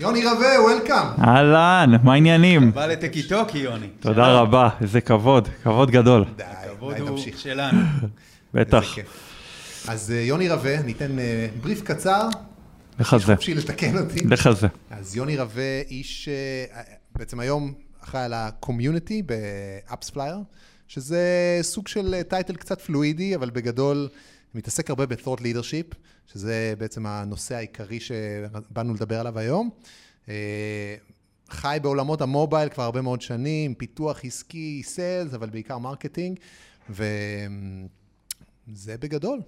יוני רווה, welcome. אהלן, מה העניינים? בא לטקיטוקי, יוני. תודה רבה, איזה כבוד, כבוד גדול. די, הכבוד הוא תמשיך. שלנו. בטח, איזה כיף. אז אה, יוני רווה, ניתן אה, בריף קצר, לך זה, חופשי לתקן אותי. לך זה. אז יוני רווה, איש, אה, בעצם היום אחראי על ה community ב AppsFlyer, שזה סוג של title קצת פלואידי, אבל בגדול מתעסק הרבה ב-thought leadership, שזה בעצם הנושא העיקרי שבאנו לדבר עליו היום. אה, חי בעולמות ה mobile כבר הרבה מאוד שנים, פיתוח עסקי, sales, אבל בעיקר marketing, וזה בגדול.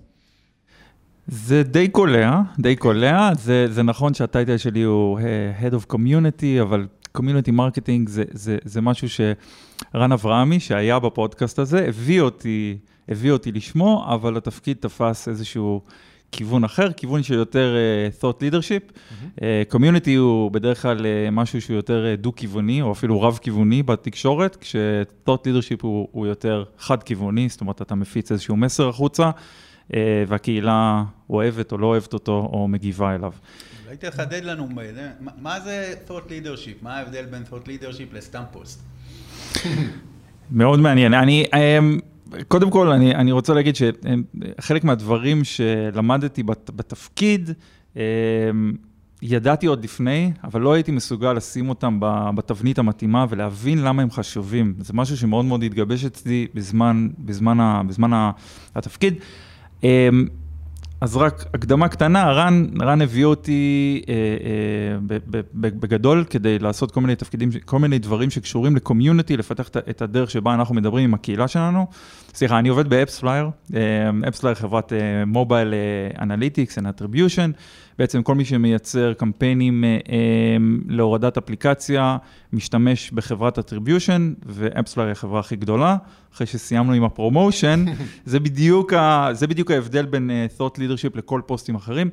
זה די קולע, די קולע, זה, זה נכון שה title שלי הוא אה, Head of Community, אבל Community Marketing זה, זה, זה משהו שרן אברהמי, שהיה בפודקאסט הזה, הביא אותי, הביא אותי לשמו, אבל התפקיד תפס איזשהו כיוון אחר, כיוון של יותר uh, thought leadership. Mm-hmm. Uh, community הוא בדרך כלל uh, משהו שהוא יותר uh, דו-כיווני, או אפילו רב-כיווני בתקשורת, כש-thought leadership הוא, הוא יותר חד-כיווני, זאת אומרת, אתה מפיץ איזשהו מסר החוצה. uh, והקהילה אוהבת או לא אוהבת אותו, או מגיבה אליו. אולי תחדד לנו, מה- מה זה thought leadership? מה ההבדל בין thought leadership לסתם פוסט? מאוד מעניין. אני, אמ, קודם כל, אני, אני רוצה להגיד שחלק מהדברים שלמדתי בת, בתפקיד, אמ, ידעתי עוד לפני, אבל לא הייתי מסוגל לשים אותם בתבנית המתאימה ולהבין למה הם חשובים. זה משהו שמאוד מאוד התגבש אצלי בזמן, בזמן, ה, בזמן ה, התפקיד. אז רק הקדמה קטנה, רן, רן הביא אותי אה, אה, ב- ב- ב- בגדול כדי לעשות כל מיני תפקידים, כל מיני דברים שקשורים לקומיוניטי, לפתח את הדרך שבה אנחנו מדברים עם הקהילה שלנו. סליחה, אני עובד ב AppsFlyer, AppsFlyer חברת mobile analytics attribution, בעצם כל מי שמייצר קמפיינים אה, אה, להורדת אפליקציה, משתמש בחברת attribution, ו AppsFlyer היא החברה הכי גדולה. אחרי שסיימנו עם ה promotion, זה בדיוק, ה, זה בדיוק ההבדל בין uh, thought leadership לכל פוסטים אחרים.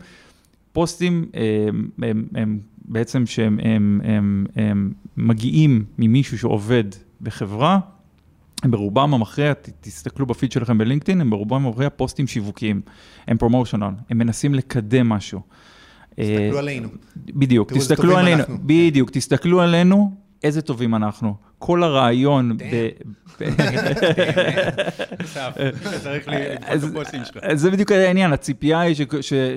פוסטים הם, הם, הם בעצם שהם הם, הם, הם מגיעים ממישהו שעובד בחברה, הם ברובם המכריע, תסתכלו בפיד שלכם בלינקדאין, הם ברובם המכריע פוסטים שיווקיים, הם פרומושנל, הם מנסים לקדם משהו. תסתכלו אה, עלינו. בדיוק, תסתכלו עלינו. בדיוק, תסתכלו עלינו, איזה טובים אנחנו. כל הרעיון, זה בדיוק העניין, הציפייה היא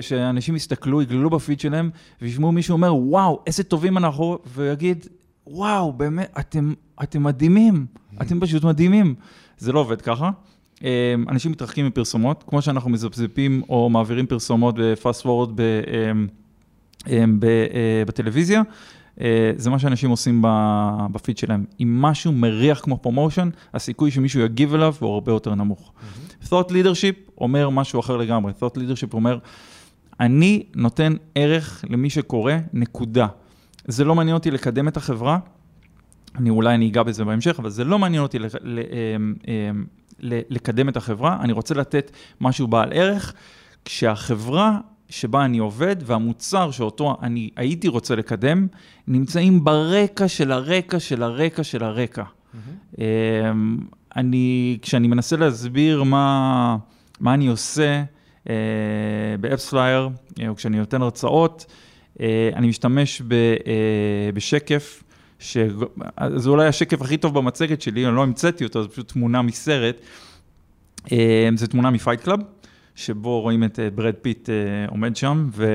שאנשים יסתכלו, יגללו בפיד שלהם, וישמעו מישהו אומר, וואו, איזה טובים אנחנו, ויגיד, וואו, באמת, אתם, אתם מדהימים, אתם פשוט מדהימים. זה לא עובד ככה. אה, אנשים מתרחקים מפרסומות, כמו שאנחנו מזפזפים או מעבירים פרסומות ב fast forward ב- אה, אה, בטלוויזיה. אה, זה מה שאנשים עושים בפיד שלהם. אם משהו מריח כמו promotion, הסיכוי שמישהו יגיב אליו הוא הרבה יותר נמוך. thought leadership אומר משהו אחר לגמרי. thought leadership אומר, אני נותן ערך למי שקורא, נקודה. זה לא מעניין אותי לקדם את החברה, אני אולי אני אגע בזה בהמשך, אבל זה לא מעניין אותי לק- ל- אמ, אמ, ל- לקדם את החברה, אני רוצה לתת משהו בעל ערך, כשהחברה שבה אני עובד והמוצר שאותו אני הייתי רוצה לקדם, נמצאים ברקע של הרקע של הרקע של הרקע. אמ, אני, כשאני מנסה להסביר מה, מה אני עושה אה, ב AppsFlyer, אה, או כשאני נותן הרצאות, אה, אני משתמש ב, אה, בשקף, שזה אולי השקף הכי טוב במצגת שלי, אני לא המצאתי אותו, זו פשוט תמונה מסרט. אה, זו תמונה מ Fight Club, שבו רואים את אה, ברד פיט אה, עומד שם, ו,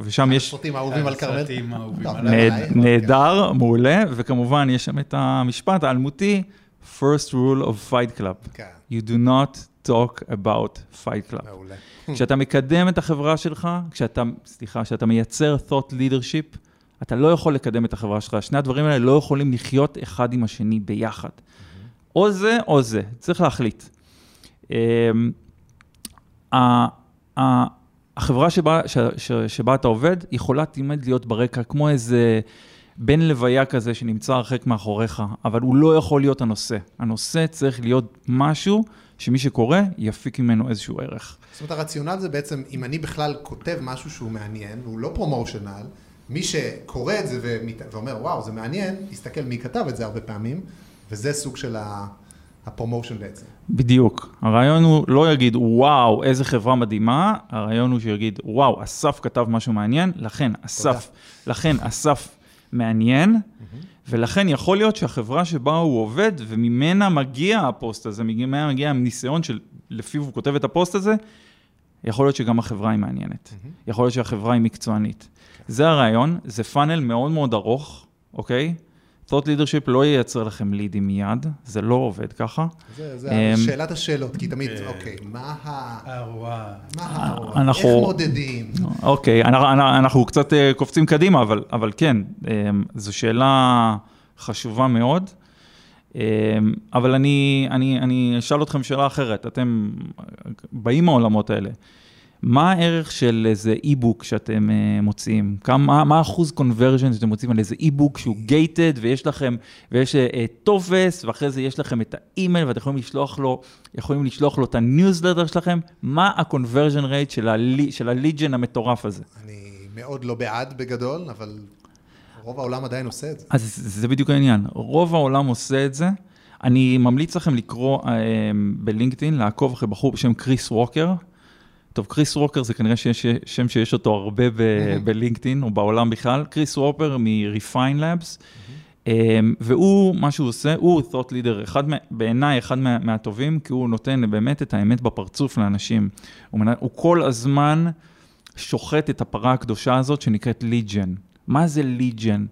ושם יש... הסרטים האהובים על כרמל. הסרטים האהובים טוב, עליי. נהד- נהדר, מעולה, וכמובן יש שם את המשפט האלמותי, first rule of fight club, כן, you do not talk about fight club. מעולה. כשאתה מקדם את החברה שלך, כשאתה, סליחה, כשאתה מייצר thought leadership, אתה לא יכול לקדם את החברה שלך. שני הדברים האלה לא יכולים לחיות אחד עם השני ביחד. או זה או זה, צריך להחליט. החברה שבה, ש, ש, שבה אתה עובד יכולה תמיד להיות ברקע כמו איזה בן לוויה כזה שנמצא הרחק מאחוריך, אבל הוא לא יכול להיות הנושא. הנושא צריך להיות משהו שמי שקורא יפיק ממנו איזשהו ערך. זאת אומרת, הרציונל זה בעצם, אם אני בכלל כותב משהו שהוא מעניין, הוא לא promotional, מי שקורא את זה ומת... ואומר, וואו, זה מעניין, יסתכל מי כתב את זה הרבה פעמים, וזה סוג של ה... ה promotion בעצם. בדיוק. הרעיון הוא לא יגיד, וואו, איזה חברה מדהימה, הרעיון הוא שיגיד, וואו, אסף כתב משהו מעניין, לכן אסף, לכן אסף מעניין, ולכן יכול להיות שהחברה שבה הוא עובד, וממנה מגיע הפוסט הזה, ממנה מגיע הניסיון שלפיו הוא כותב את הפוסט הזה, יכול להיות שגם החברה היא מעניינת. יכול להיות שהחברה היא מקצוענית. זה הרעיון, זה פאנל מאוד מאוד ארוך, אוקיי? Thought leadership לא ייצר לכם לידים מיד, זה לא עובד ככה. זה, זה אמ, שאלת השאלות, כי תמיד. אוקיי, מה ה... ארואה. מה ה... איך אנחנו- מודדים? אוקיי, אנחנו, אנחנו קצת אה, קופצים קדימה, אבל, אבל כן, אה, זו שאלה חשובה מאוד. אה, אבל אני, אני, אני אשאל אתכם שאלה אחרת, אתם באים מהעולמות האלה. מה הערך של איזה e-book שאתם אה, מוציאים? כמה, מה האחוז conversion שאתם מוציאים על איזה e-book שהוא gated ויש לכם, ויש אה, אה, טופס, ואחרי זה יש לכם את האימייל ואתם יכולים לשלוח לו, יכולים לשלוח לו את הניוזלטר שלכם? מה ה conversion rate של, הלי, של ה lead gen המטורף הזה? אני מאוד לא בעד בגדול, אבל רוב העולם עדיין עושה את זה. אז זה בדיוק העניין, רוב העולם עושה את זה. אני ממליץ לכם לקרוא בלינקדאין, לעקוב אחרי בחור בשם קריס ווקר. טוב, קריס ווקר זה כנראה שיש שם שיש אותו הרבה ב- בלינקדאין, או בעולם בכלל. קריס ווקר מ-Refine Labs, אה, והוא, מה שהוא עושה, הוא thought leader, אחד בעיניי אחד מה, מהטובים, כי הוא נותן באמת את האמת בפרצוף לאנשים. הוא, כל הזמן שוחט את הפרה הקדושה הזאת שנקראת ליג'ן. מה זה ליג'ן?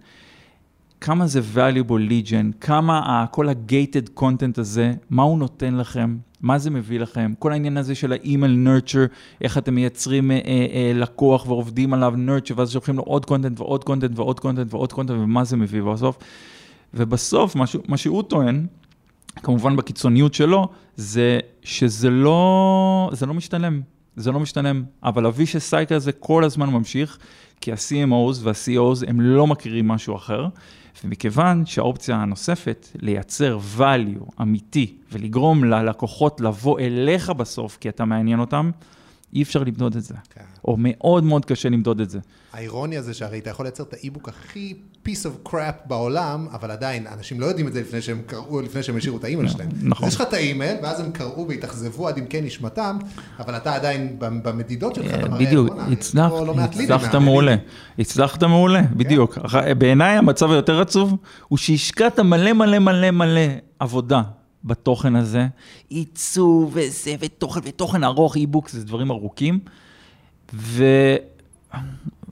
כמה זה valuable legion, כמה כל ה-gated content הזה, מה הוא נותן לכם, מה זה מביא לכם, כל העניין הזה של ה-email nurture, איך אתם מייצרים אה, אה, לקוח ועובדים עליו nurture, ואז שולחים לו עוד content ועוד content ועוד content ועוד content, ומה זה מביא בסוף. ובסוף, מה, מה שהוא טוען, כמובן בקיצוניות שלו, זה שזה לא, זה לא משתלם. זה לא משתלם, אבל הווישה סייקל הזה כל הזמן ממשיך, כי ה-CMOs וה-CEOs הם לא מכירים משהו אחר, ומכיוון שהאופציה הנוספת, לייצר value אמיתי ולגרום ללקוחות לבוא אליך בסוף, כי אתה מעניין אותם, אי אפשר למדוד את זה. כן. או מאוד מאוד קשה למדוד את זה. האירוניה זה שהרי אתה יכול לייצר את האי-בוק הכי piece of crap בעולם, אבל עדיין, אנשים לא יודעים את זה לפני שהם קראו, לפני שהם השאירו את האימייל שלהם. נכון. אז יש לך את האימייל, ואז הם קראו והתאכזבו עד עמקי נשמתם, אבל אתה עדיין במדידות שלך, אתה מראה, בדיוק, "בואנה, אני הצלחת, לא הצלחת מהלידים." מעולה, הצלחת מעולה, בדיוק. אח- בעיניי המצב היותר עצוב, הוא שהשקעת מלא מלא מלא מלא עבודה בתוכן הזה, עיצוב וזה, ותוכן, ותוכן ארוך, אי-בוק, זה דברים ארוכים,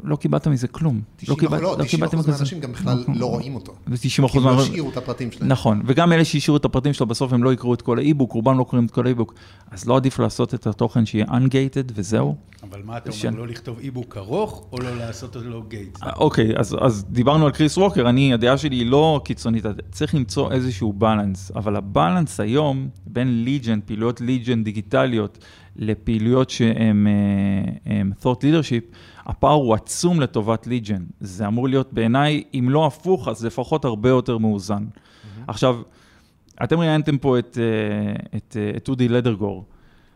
ולא קיבלת מזה כלום. 90 קיבלת- לא, 90 קיבלת אחוז מזה- מהאנשים גם בכלל לא רואים אותו. ו-90 כי אחוז הם לא. השאירו את הפרטים שלהם. נכון, וגם אלה שהשאירו את הפרטים שלו, בסוף הם לא יקראו את כל האי-בוק, רובם לא קוראים את כל האי-בוק, אז לא עדיף לעשות את התוכן שיהיה ungated וזהו. אבל מה אתה. אומר, לא לכתוב אי-בוק ארוך, או לא לעשות אותו גייט? אה, אוקיי, אז, אז דיברנו על קריס ווקר, אני, הדעה שלי היא לא קיצונית, צריך למצוא איזשהו בלנס, אבל הבלנס היום בין ליג'ן, פעילויות ליג'ן דיגיטליות, לפעילויות שהן אה, thought leadership, הפער הוא עצום לטובת ליג'ן. זה אמור להיות בעיניי, אם לא הפוך, אז לפחות הרבה יותר מאוזן. עכשיו, אתם ראיינתם פה את, אה, את, אה, את אודי לדרגור.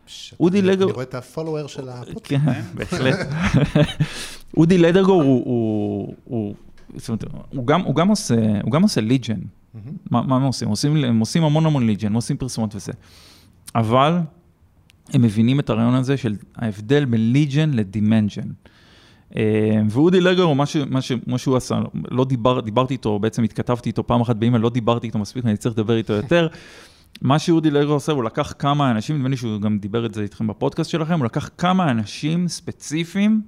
ש- אודי אני- לגו- אני רואה את הפולוור של הפודקאסט. כן, בהחלט. אודי לדרגור הוא, הוא, הוא, זאת אומרת, הוא, גם, הוא, גם עושה, הוא גם עושה ליג'ן. מה, מה הם עושים? עושים? הם עושים המון המון ליג'ן, הם עושים פרסומות וזה. אבל הם מבינים את הרעיון הזה של ההבדל בין ליג'ן לדימנג'ן. אה, ואודי לגר, מה, ש, מה, ש, מה שהוא עשה, לא דיבר, דיברתי איתו, בעצם התכתבתי איתו פעם אחת באימייל, לא דיברתי איתו מספיק, אני צריך לדבר איתו יותר. מה שאודי לגר עושה, הוא לקח כמה אנשים, נדמה לי שהוא גם דיבר את זה איתכם בפודקאסט שלכם, הוא לקח כמה אנשים ספציפיים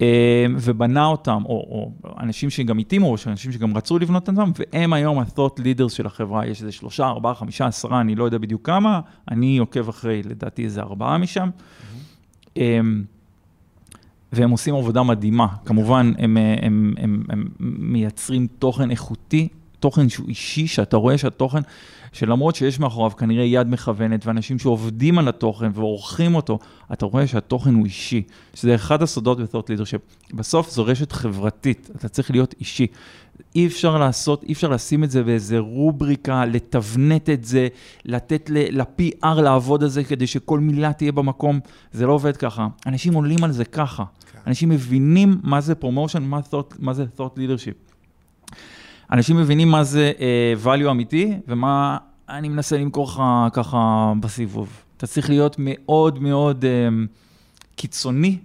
אה, ובנה אותם, או, או אנשים שגם התאימו, או אנשים שגם רצו לבנות אותם, והם היום ה-thought leaders של החברה, יש איזה שלושה, ארבעה, חמישה, עשרה, אני לא יודע בדיוק כמה, אני עוקב אחרי, לדעתי, איזה ארבעה משם. אה, והם עושים עבודה מדהימה. כמובן, הם, אה, הם, הם, הם מייצרים תוכן איכותי, תוכן שהוא אישי, שאתה רואה שהתוכן, שלמרות שיש מאחוריו כנראה יד מכוונת, ואנשים שעובדים על התוכן ועורכים אותו, אתה רואה שהתוכן הוא אישי, שזה אחד הסודות ב-thought leadership. בסוף זו רשת חברתית, אתה צריך להיות אישי. אי אפשר לעשות, אי אפשר לשים את זה באיזה רובריקה, לתבנת את זה, לתת ל-PR לעבוד על זה כדי שכל מילה תהיה במקום, זה לא עובד ככה. אנשים עולים על זה ככה. אנשים מבינים מה זה פרומושן, מה, thought- מה זה thought leadership. אנשים מבינים מה זה uh, value אמיתי, ומה אני מנסה למכור לך ככה בסיבוב. אתה צריך להיות מאוד מאוד uh, קיצוני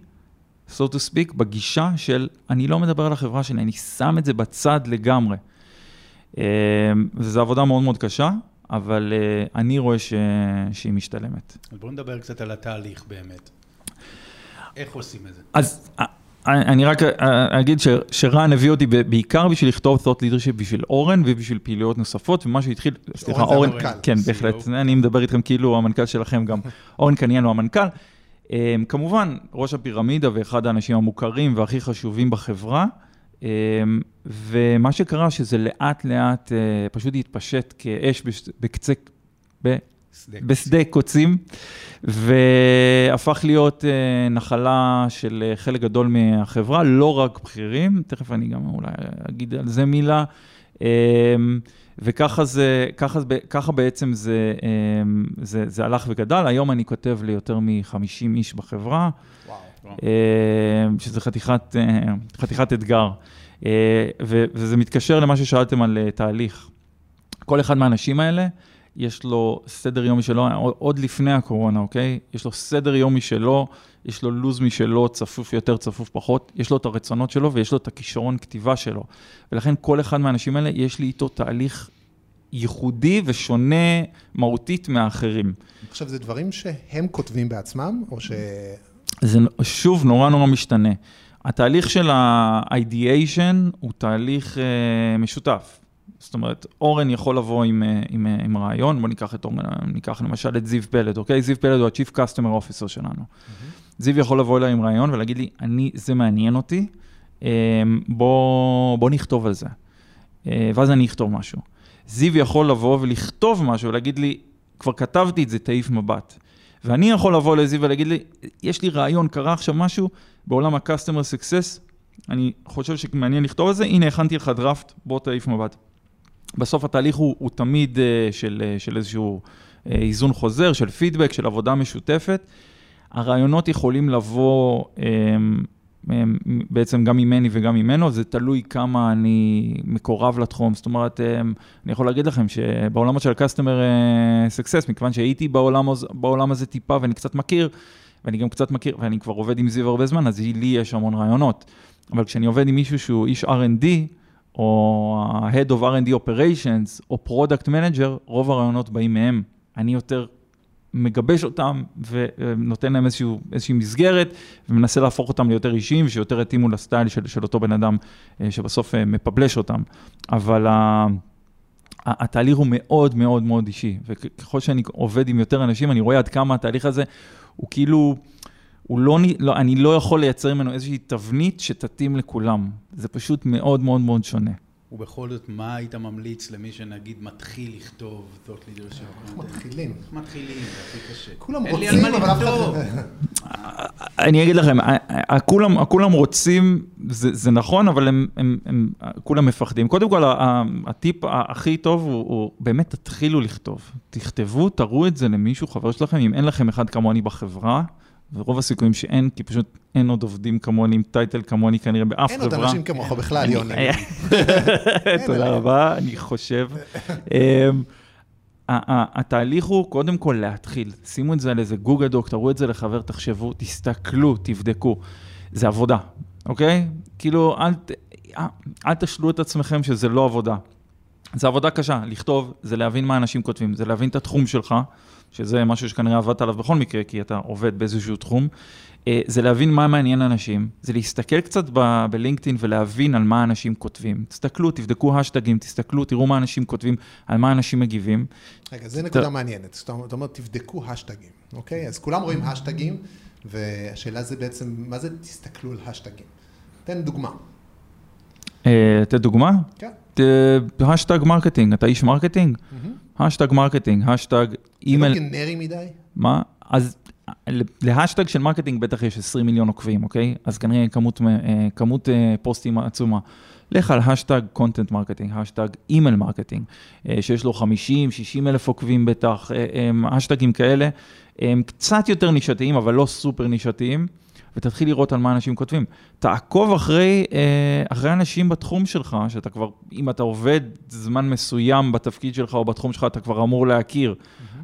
so to speak, בגישה של אני לא מדבר על החברה שלי, אני שם את זה בצד לגמרי. אה, וזו עבודה מאוד מאוד קשה, אבל אה, אני רואה ש... שהיא משתלמת. אז בואו נדבר קצת על התהליך באמת. איך עושים את זה? אז אה, אני רק אה, אגיד ש- שרן הביא אותי בעיקר בשביל לכתוב thought leadership בשביל אורן ובשביל פעילויות נוספות, ומה שהתחיל, סליחה, אורן זה אורן, המנכ"ל. כן. בהחלט, אני מדבר איתכם כאילו המנכ"ל שלכם גם, אורן קניין הוא המנכ"ל. אה, כמובן, ראש הפירמידה ואחד האנשים המוכרים והכי חשובים בחברה, אה, ומה שקרה שזה לאט לאט אה, פשוט התפשט כאש בקצה, שדה. בשדה קוצים, והפך להיות אה, נחלה של אה, חלק גדול מהחברה, לא רק בכירים, תכף אני גם אולי אגיד על זה מילה. אה, וככה זה, ככה, ככה בעצם זה, אה, זה, זה הלך וגדל. היום אני כותב ליותר מ-50 איש בחברה, וואו. אה, שזה חתיכת, חתיכת אתגר. וזה מתקשר למה ששאלתם על תהליך. כל אחד מהאנשים האלה, יש לו סדר יום משלו, עוד לפני הקורונה, אוקיי? יש לו סדר יום משלו, יש לו לו"ז משלו, צפוף יותר, צפוף פחות, יש לו את הרצונות שלו ויש לו את הכישרון כתיבה שלו. ולכן כל אחד מהאנשים האלה, יש לי איתו תהליך ייחודי ושונה מהותית מהאחרים. עכשיו, זה דברים שהם כותבים בעצמם, או ש... זה שוב נורא נורא משתנה. התהליך של ה-ideation הוא תהליך uh, משותף. זאת אומרת, אורן יכול לבוא עם, uh, עם, uh, עם רעיון, בוא ניקח את אורן, ניקח למשל את זיו פלד, אוקיי? זיו פלד הוא ה-Chief Customer Officer שלנו. Mm-hmm. זיו יכול לבוא אליי עם רעיון ולהגיד לי, אני, זה מעניין אותי, um, בוא, בוא נכתוב על זה. Uh, ואז אני אכתוב משהו. זיו יכול לבוא ולכתוב משהו ולהגיד לי, כבר כתבתי את זה, תעיף מבט. ואני יכול לבוא לזיו ולהגיד לי, יש לי רעיון, קרה עכשיו משהו בעולם ה-customer success, אני חושב שמעניין לכתוב על זה, הנה הכנתי לך דראפט, בוא תעיף מבט. בסוף התהליך הוא, הוא תמיד uh, של, uh, של איזשהו uh, איזון חוזר, של פידבק, של עבודה משותפת. הרעיונות יכולים לבוא um, um, בעצם גם ממני וגם ממנו, זה תלוי כמה אני מקורב לתחום. זאת אומרת, um, אני יכול להגיד לכם שבעולמות של ה-customer success, מכיוון שהייתי בעולם, בעולם הזה טיפה ואני קצת מכיר, ואני גם קצת מכיר, ואני כבר עובד עם זיו הרבה זמן, אז לי יש המון רעיונות. אבל כשאני עובד עם מישהו שהוא איש R&D, או ה-Head of R&D Operations, או Product Manager, רוב הרעיונות באים מהם. אני יותר מגבש אותם ונותן להם איזשהו, איזושהי מסגרת, ומנסה להפוך אותם ליותר אישיים, שיותר יתאימו לסטייל של, של אותו בן אדם אה, שבסוף אה, מפבלש אותם. אבל. ה- התהליך הוא מאוד מאוד מאוד אישי, וככל שאני עובד עם יותר אנשים, אני רואה עד כמה התהליך הזה הוא כאילו, הוא לא, לא, אני לא יכול לייצר ממנו איזושהי תבנית שתתאים לכולם. זה פשוט מאוד מאוד מאוד שונה. ובכל זאת, מה היית ממליץ למי שנגיד מתחיל לכתוב thought leadership? איך מתחילים? איך מתחילים? זה הכי קשה. כולם רוצים, אבל אף אחד... לכתוב. אני אגיד לכם, כולם, רוצים, זה, נכון, אבל הם, כולם מפחדים. קודם כל, הטיפ הכי טוב הוא באמת תתחילו לכתוב. תכתבו, תראו את זה למישהו, חבר שלכם, אם אין לכם אחד כמוני בחברה, ורוב הסיכויים שאין, כי פשוט אין עוד עובדים כמוני, עם טייטל כמוני כנראה באף אין חברה. עוד אנשים כמוך בכלל, יוני. תודה עליהם. רבה, אני חושב. אמ, התהליך הוא קודם כל להתחיל. שימו את זה על איזה גוגל דוק, תראו את זה לחבר, תחשבו, תסתכלו, תבדקו. זה עבודה, אוקיי? כאילו, אל, ת- אל תשלו את עצמכם שזה לא עבודה. זה עבודה קשה, לכתוב, זה להבין מה אנשים כותבים, זה להבין את התחום שלך, שזה משהו שכנראה עבדת עליו בכל מקרה, כי אתה עובד באיזשהו תחום. אה, זה להבין מה מעניין אנשים, זה להסתכל קצת ב- בלינקדאין ולהבין על מה אנשים כותבים. תסתכלו, תבדקו השטגים, תסתכלו, תראו מה אנשים כותבים, על מה אנשים מגיבים. רגע, זו נקודה מעניינת. זאת אומרת, אתה אומר, תבדקו השטגים, אוקיי? אז כולם רואים השטגים, והשאלה זה בעצם, מה זה תסתכלו על האשטגים? תן דוגמה. אה, תן דוגמה? כן. ת- hashtag marketing, אתה איש marketing? hashtag marketing, hashtag זה לא אימייל, גנרי מדי? מה? אז להשטג של marketing בטח יש 20 מיליון עוקבים, אוקיי? אז כנראה כמות, אה, כמות אה, פוסטים עצומה. לך על hashtag content marketing, hashtag email marketing, שיש לו 50, 60 אלף עוקבים בטח, אה, אה, האשטגים כאלה, הם קצת יותר נישתיים, אבל לא סופר נישתיים, ותתחיל לראות על מה אנשים כותבים. תעקוב אחרי, אה, אחרי אנשים בתחום שלך, שאתה כבר, אם אתה עובד זמן מסוים בתפקיד שלך או בתחום שלך, אתה כבר אמור להכיר.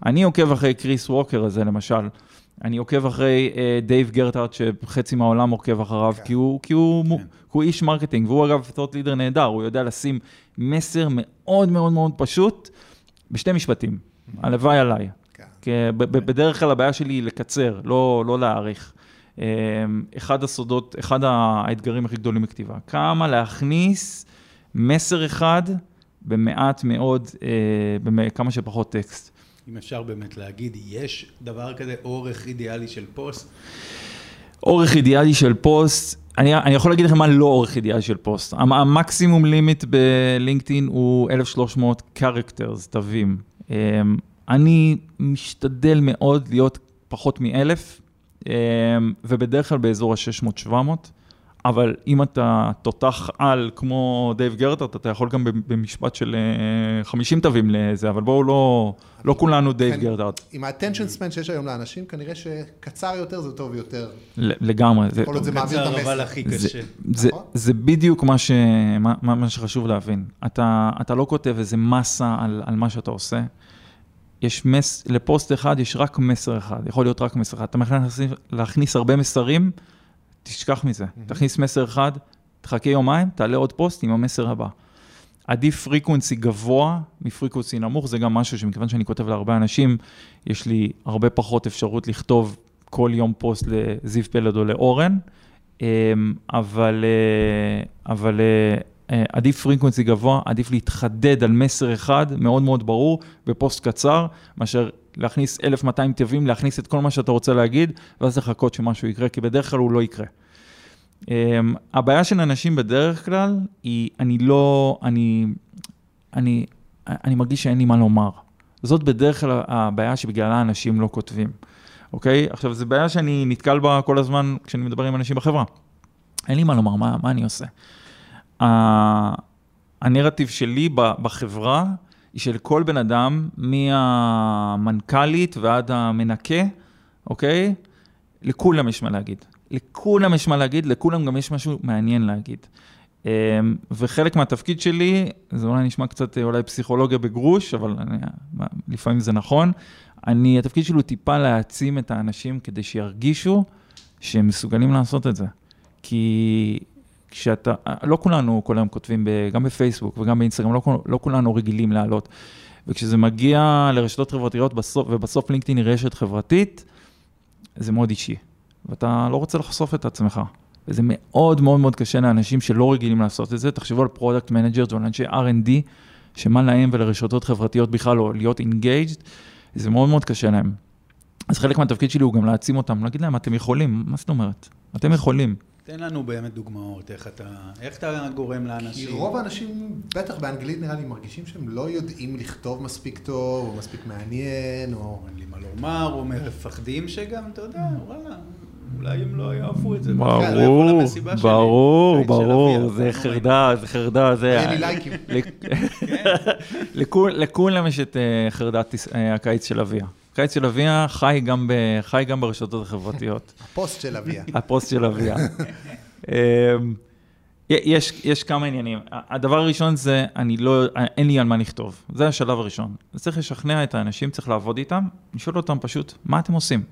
אני עוקב אחרי קריס ווקר הזה, למשל. אני עוקב אחרי אה, דייב גרהארדט, שחצי מהעולם עוקב אחריו, כן. כי הוא, כי הוא, כן. כי הוא איש marketing, והוא אגב thought leader נהדר, הוא יודע לשים מסר מאוד מאוד מאוד פשוט בשתי משפטים. הלוואי עליי. כן. בדרך כלל הבעיה שלי היא לקצר, לא, לא להאריך. אה, אחד הסודות, אחד האתגרים הכי גדולים בכתיבה, כמה להכניס מסר אחד במעט מאוד, אה, בכמה שפחות טקסט. אם אפשר באמת להגיד, יש דבר כזה אורך אידיאלי של פוסט? אורך אידיאלי של פוסט, אני, אני יכול להגיד לכם מה לא אורך אידיאלי של פוסט. המ- ה maximum limit בלינקדאין הוא 1,300 characters, תווים. אמ, אני משתדל מאוד להיות פחות מ-1,000, אמ, ובדרך כלל באזור ה-600-700, אבל אם אתה תותח על כמו דייב גרהארדט, אתה יכול גם במשפט של אה, 50 תווים לזה, אבל בואו לא, לא כולנו דייב כן. גרהארדט. עם ה-attention span שיש היום לאנשים, כנראה שקצר יותר זה טוב יותר. לגמרי. זה- עוד זה מעביר את קצר, אבל המסר. הכי זה, קשה. זה, נכון. זה בדיוק מה, ש, מה, מה מה שחשוב להבין. אתה, אתה לא כותב איזה מסה על, על מה שאתה עושה. יש מס, לפוסט אחד יש רק מסר אחד, יכול להיות רק מסר אחד. אתה יכול להכניס, להכניס הרבה מסרים, תשכח מזה. תכניס מסר אחד, תחכה יומיים, תעלה עוד פוסט עם המסר הבא. עדיף frequency גבוה מ frequency נמוך, זה גם משהו שמכיוון שאני כותב להרבה אנשים, יש לי הרבה פחות אפשרות לכתוב כל יום פוסט לזיו פלד או לאורן, אמ, אבל, אה, אבל אה, עדיף frequency גבוה, עדיף להתחדד על מסר אחד מאוד מאוד ברור בפוסט קצר, מאשר להכניס 1,200 תווים, להכניס את כל מה שאתה רוצה להגיד, ואז לחכות שמשהו יקרה, כי בדרך כלל הוא לא יקרה. Um, הבעיה של אנשים בדרך כלל היא, אני לא, אני, אני, אני מרגיש שאין לי מה לומר. זאת בדרך כלל הבעיה שבגללה אנשים לא כותבים, אוקיי? עכשיו, זו בעיה שאני נתקל בה כל הזמן כשאני מדבר עם אנשים בחברה. אין לי מה לומר, מה, מה אני עושה? הנרטיב שלי בחברה היא של כל בן אדם, מהמנכ"לית ועד המנקה, אוקיי? לכולם יש מה להגיד. לכולם יש מה להגיד, לכולם גם יש משהו מעניין להגיד. אמ, וחלק מהתפקיד שלי, זה אולי נשמע קצת אה, אולי פסיכולוגיה בגרוש, אבל אני, מה, לפעמים זה נכון. אני, התפקיד שלי הוא טיפה להעצים את האנשים כדי שירגישו שהם מסוגלים לעשות את זה. כי כשאתה, לא כולנו כל היום כותבים, ב, גם בפייסבוק וגם באינסטגרם, לא, לא כולנו רגילים לעלות. וכשזה מגיע לרשתות חברתיות, בסוף, ובסוף לינקדאין היא רשת חברתית, זה מאוד אישי. ואתה לא רוצה לחשוף את עצמך. וזה מאוד מאוד מאוד קשה לאנשים שלא רגילים לעשות את זה. תחשבו על product manager ועל אנשי R&D, שמה להם ולרשתות חברתיות בכלל לא להיות engaged, זה מאוד מאוד קשה להם. אז חלק מהתפקיד שלי הוא גם להעצים אותם, להגיד להם, אתם יכולים, מה זאת אומרת? אתם יכולים. תן לנו באמת דוגמאות, איך אתה, איך אתה גורם כי לאנשים. רוב האנשים, בטח באנגלית נראה לי, מרגישים שהם לא יודעים לכתוב מספיק טוב, או מספיק מעניין, או... אין לי מה לומר, או מפחדים שגם, אתה יודע, וואלה, אולי הם לא יאהבו את זה. ברור, שלי. ברור, ברור, זה חרדה, זה חרדה, זה... יהיה לי לייקים. לכול- לכולם יש את אה, חרדת אה, הקיץ של אביה. הקיץ של אביה חי גם ב- חי גם ברשתות החברתיות. הפוסט של אביה. הפוסט של אביה. אמ, יש, יש כמה עניינים. הדבר הראשון זה, אני לא, אין לי על מה לכתוב. זה השלב הראשון. צריך לשכנע את האנשים, צריך לעבוד איתם, לשאול אותם פשוט, מה אתם עושים?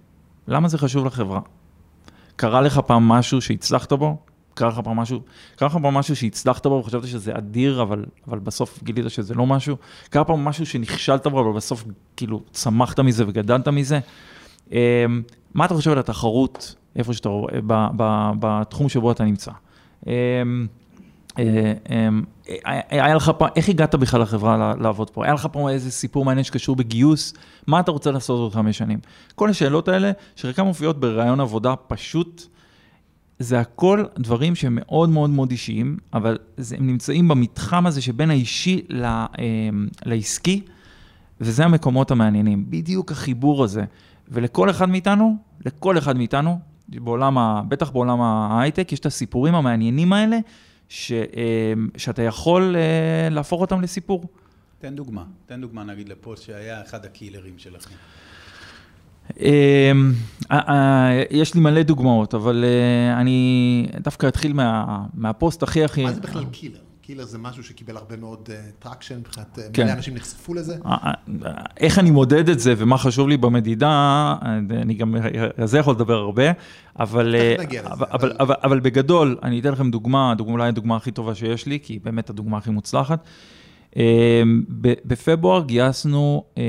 למה זה חשוב לחברה? קרה לך פעם משהו שהצלחת בו? קרה לך פעם משהו, קרה לך פעם משהו שהצלחת בו וחשבת שזה אדיר, אבל, אבל בסוף גילית שזה לא משהו? קרה פעם משהו שנכשלת בו, אבל בסוף כאילו צמחת מזה וגדלת מזה? אמ, מה אתה חושב על התחרות, איפה שאתה רואה, ב- ב- בתחום שבו אתה נמצא? אמ, אה, אמ, היה היה לך פעם, איך הגעת בכלל לחברה לעבוד פה? היה לך פעם איזה סיפור מעניין שקשור בגיוס? מה אתה רוצה לעשות עוד חמש שנים? כל השאלות האלה, שחלקן מופיעות בראיון עבודה פשוט, זה הכל דברים שהם מאוד מאוד מאוד אישיים, אבל זה, הם נמצאים במתחם הזה שבין האישי ל, אמ, לעסקי, וזה המקומות המעניינים, בדיוק החיבור הזה. ולכל אחד מאיתנו, לכל אחד מאיתנו, בעולם, ה, בטח בעולם ההייטק, יש את הסיפורים המעניינים האלה, ש, אמ, שאתה יכול אה, להפוך אותם לסיפור. תן דוגמה, תן דוגמה נגיד לפוסט שהיה אחד ה killerים שלכם. אמ, אה, אה, יש לי מלא דוגמאות, אבל אה, אני דווקא אתחיל מה, מהפוסט הכי הכי... מה זה בכלל killer? killer זה משהו שקיבל הרבה מאוד traction, מבחינת אה, כן. מלא אנשים נחשפו לזה. אה, אה, איך אני מודד את זה ומה חשוב לי במדידה, אני גם, על זה יכול לדבר הרבה, אבל, אה, בגדול, אני אתן לכם דוגמה, אולי הדוגמה הכי טובה שיש לי, כי היא באמת הדוגמה הכי מוצלחת. אה, ב- בפברואר גייסנו אה,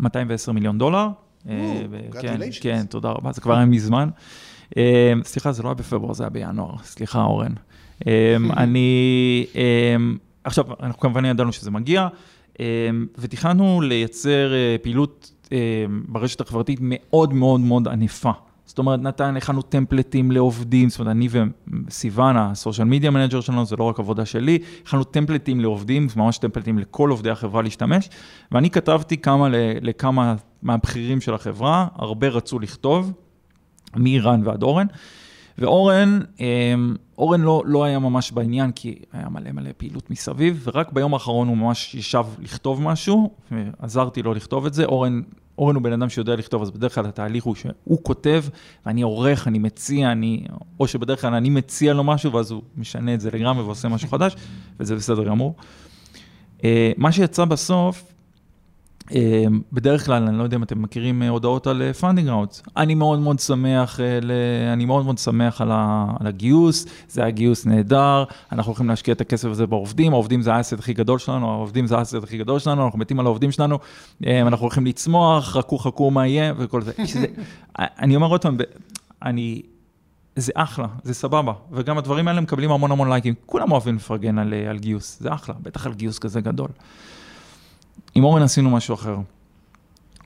210 מיליון דולר. אה, כן. כן, תודה רבה, זה כבר היה מזמן. אה, סליחה, זה לא היה בפברואר, זה היה בינואר, סליחה, אורן. אה, אני, עכשיו, אנחנו כמובן ידענו שזה מגיע, ותכננו לייצר פעילות ברשת החברתית מאוד מאוד מאוד ענפה. זאת אומרת, נתן, הכנו טמפלטים לעובדים, זאת אומרת, אני וסיוון, ה social media manager שלנו, זה לא רק עבודה שלי, הכנו templates לעובדים, ממש templates לכל עובדי החברה להשתמש, ואני כתבתי כמה לכמה מהבכירים של החברה, הרבה רצו לכתוב, מאיראן ועד אורן. ואורן, אמ, אורן לא, לא היה ממש בעניין, כי היה מלא מלא פעילות מסביב, ורק ביום האחרון הוא ממש ישב לכתוב משהו, ועזרתי לו לכתוב את זה. אורן, אורן הוא בן אדם שיודע לכתוב, אז בדרך כלל התהליך הוא שהוא כותב, ואני עורך, אני מציע, אני, או שבדרך כלל אני מציע לו משהו, ואז הוא משנה את זה לגמרי ועושה משהו חדש, וזה בסדר גמור. אה, מה שיצא בסוף, בדרך כלל, אני לא יודע אם אתם מכירים אה, הודעות על funding rounds. אני מאוד מאוד שמח, אה, אני מאוד מאוד שמח על, ה, על הגיוס, זה היה גיוס נהדר, אנחנו הולכים להשקיע את הכסף הזה בעובדים, העובדים זה ה asset הכי גדול שלנו, העובדים זה ה asset הכי גדול שלנו, אנחנו מתים על העובדים שלנו, אה, אנחנו הולכים לצמוח, חכו חכו מה יהיה וכל זה. שזה, אני אומר עוד פעם, אני... זה אחלה, זה סבבה, וגם הדברים האלה מקבלים המון המון לייקים, כולם אוהבים לפרגן על, אה, על גיוס, זה אחלה, בטח על גיוס כזה גדול. עם אורן עשינו משהו אחר.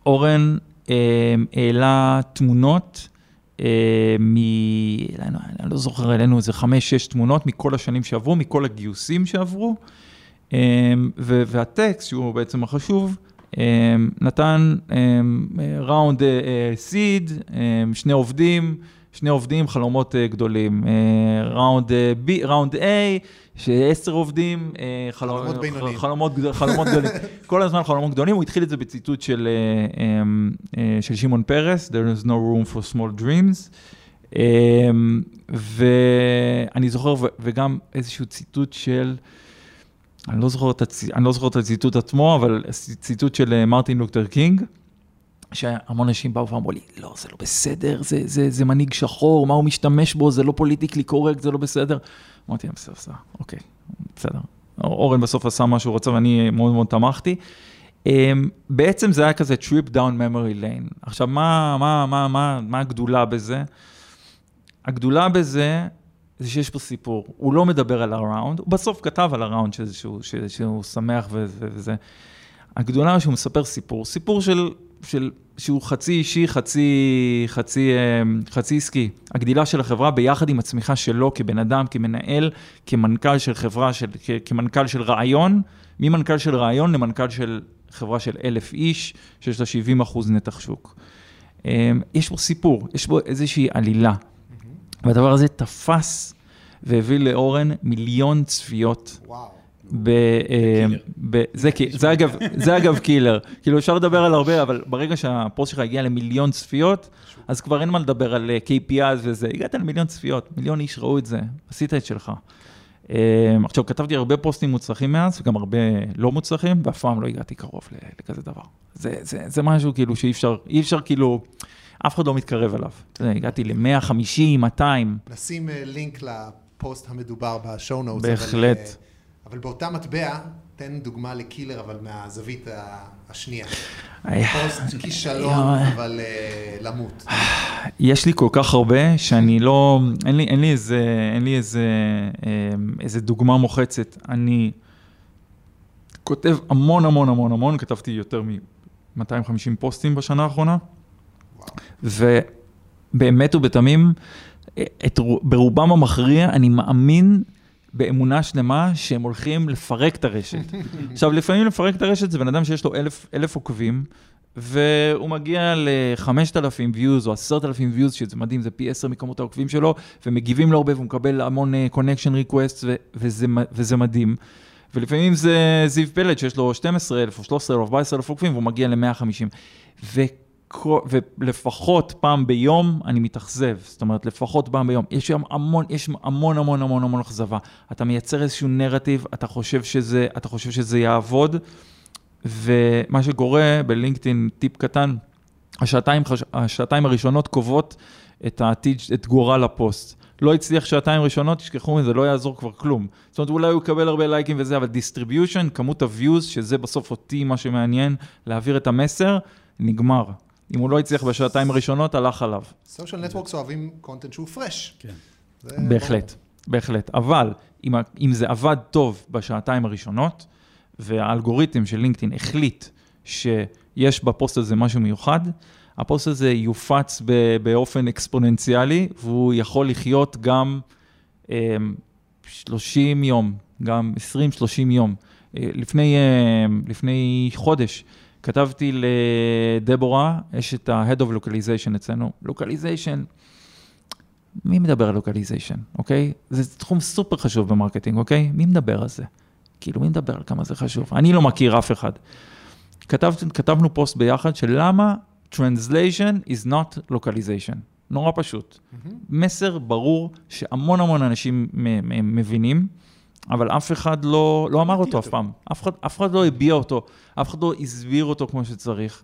אורן אה, העלה תמונות אה, מ... לא- אני לא זוכר, העלינו איזה חמש, שש תמונות מכל השנים שעברו, מכל הגיוסים שעברו, אה, ו- והטקסט, שהוא בעצם החשוב, אה, נתן ראונד סיד, שני עובדים, שני עובדים, חלומות אה, גדולים. ראונד B, ראונד A, שעשר עובדים, אה, חלומות בינוניים. חלומות, גד- חלומות גדולים. כל הזמן חלומות גדולים, הוא התחיל את זה בציטוט של, אה, אה, אה, של שמעון פרס, There is no room for small dreams. אה, ואני זוכר, וגם איזשהו ציטוט של, אני לא זוכר את, הצ... אני לא זוכר את הציטוט עצמו, אבל ציטוט של אה, מרטין לותר קינג, שהמון אנשים באו ואמרו לי, לא, זה לא בסדר, זה, זה, זה מנהיג שחור, מה הוא משתמש בו, זה לא politically correct, זה לא בסדר. אמרתי להם, בסדר, בסדר, אוקיי, בסדר. אורן בסוף עשה מה שהוא רצה ואני מאוד מאוד תמכתי. אמ, בעצם זה היה כזה trip down memory lane. עכשיו, מה, מה, מה, מה, מה הגדולה בזה? הגדולה בזה זה שיש פה סיפור. הוא לא מדבר על הראונד, הוא בסוף כתב על הראונד שהוא, שהוא, שהוא שמח וזה, וזה. הגדולה שהוא מספר סיפור, סיפור של, של, שהוא חצי אישי, חצי, חצי, אמ, חצי עסקי. הגדילה של החברה ביחד עם הצמיחה שלו כבן אדם, כמנהל, כמנכ"ל של חברה, של, כ- כמנכ"ל של רעיון, ממנכ"ל של רעיון למנכ"ל של חברה של אלף איש, שיש לה 70 אחוז נתח שוק. אמ, יש פה סיפור, יש פה איזושהי עלילה. והדבר הזה תפס והביא לאורן מיליון צפיות. וואו. ב, אה, ב, זה, כי- זה, אגב, זה אגב קילר. כאילו אפשר לדבר על הרבה, אבל ברגע שהפוסט שלך הגיע למיליון צפיות, אז כבר אין מה לדבר על אה, KPIs וזה. הגעת למיליון צפיות, מיליון איש ראו את זה, עשית את שלך. אה, עכשיו, כתבתי הרבה פוסטים מוצלחים מאז, וגם הרבה לא מוצלחים, ואף פעם לא הגעתי קרוב לכזה דבר. זה, זה, זה משהו כאילו שאי אפשר, אי אפשר כאילו, אף אחד לא מתקרב אליו. הגעתי ל-150, 200. נשים לינק לפוסט המדובר בשואו נוטס. בהחלט. אבל, אבל באותה מטבע, תן דוגמה לקילר, אבל מהזווית השנייה. פוסט כישלון. אבל אה, למות. יש לי כל כך הרבה שאני לא, אין לי, אין לי איזה, אין לי איזה, אמ, איזה דוגמה מוחצת. אני כותב המון המון המון המון, כתבתי יותר מ-250 פוסטים בשנה האחרונה. ובאמת ובתמים, את, רו- ברובם המכריע אני מאמין באמונה שלמה שהם הולכים לפרק את הרשת. עכשיו, לפעמים לפרק את הרשת זה בן אדם שיש לו אלף, אלף עוקבים, והוא מגיע ל-5,000 views או 10,000 views, שזה מדהים, זה פי 10 מכמות העוקבים שלו, ומגיבים לו הרבה והוא מקבל המון connection requests, ו- וזה, וזה מדהים. ולפעמים זה זיו פלד שיש לו 12,000 או 13,000 או 14,000 עוקבים והוא מגיע ל-150. ולפחות פעם ביום אני מתאכזב, זאת אומרת, לפחות פעם ביום. יש שם המון, יש המון המון המון המון אכזבה. אתה מייצר איזשהו נרטיב, אתה חושב שזה, אתה חושב שזה יעבוד, ומה שקורה בלינקדאין, טיפ קטן, השעתיים, השעתיים הראשונות קובעות את העתיד, את גורל הפוסט. לא הצליח שעתיים ראשונות, תשכחו מזה, לא יעזור כבר כלום. זאת אומרת, אולי הוא יקבל הרבה לייקים וזה, אבל distribution, כמות ה-views, שזה בסוף אותי מה שמעניין, להעביר את המסר, נגמר. אם הוא לא הצליח בשעתיים הראשונות, הלך עליו. social networks אוהבים content שהוא fresh. כן. בהחלט, בהחלט. אבל אם, זה עבד טוב בשעתיים הראשונות, והאלגוריתם של לינקדאין החליט שיש בפוסט הזה משהו מיוחד, הפוסט הזה יופץ ב- באופן אקספוננציאלי, והוא יכול לחיות גם אה, 30 יום, גם 20-30 יום. אה, לפני, אה, לפני חודש כתבתי לדבורה, יש את ה-Head of Localization אצלנו, Localization, מי מדבר על localization, אוקיי? זה תחום סופר חשוב ב marketing, אוקיי? מי מדבר על זה? כאילו, מי מדבר על כמה זה חשוב? אני לא מכיר אף אחד. כתב, כתבנו פוסט ביחד של למה translation is not localization. נורא פשוט. מסר ברור שהמון המון אנשים מבינים, אבל אף אחד לא, לא אמר אותו אף פעם. אף אחד, אף אחד לא הביע אותו, אף אחד לא הסביר אותו כמו שצריך.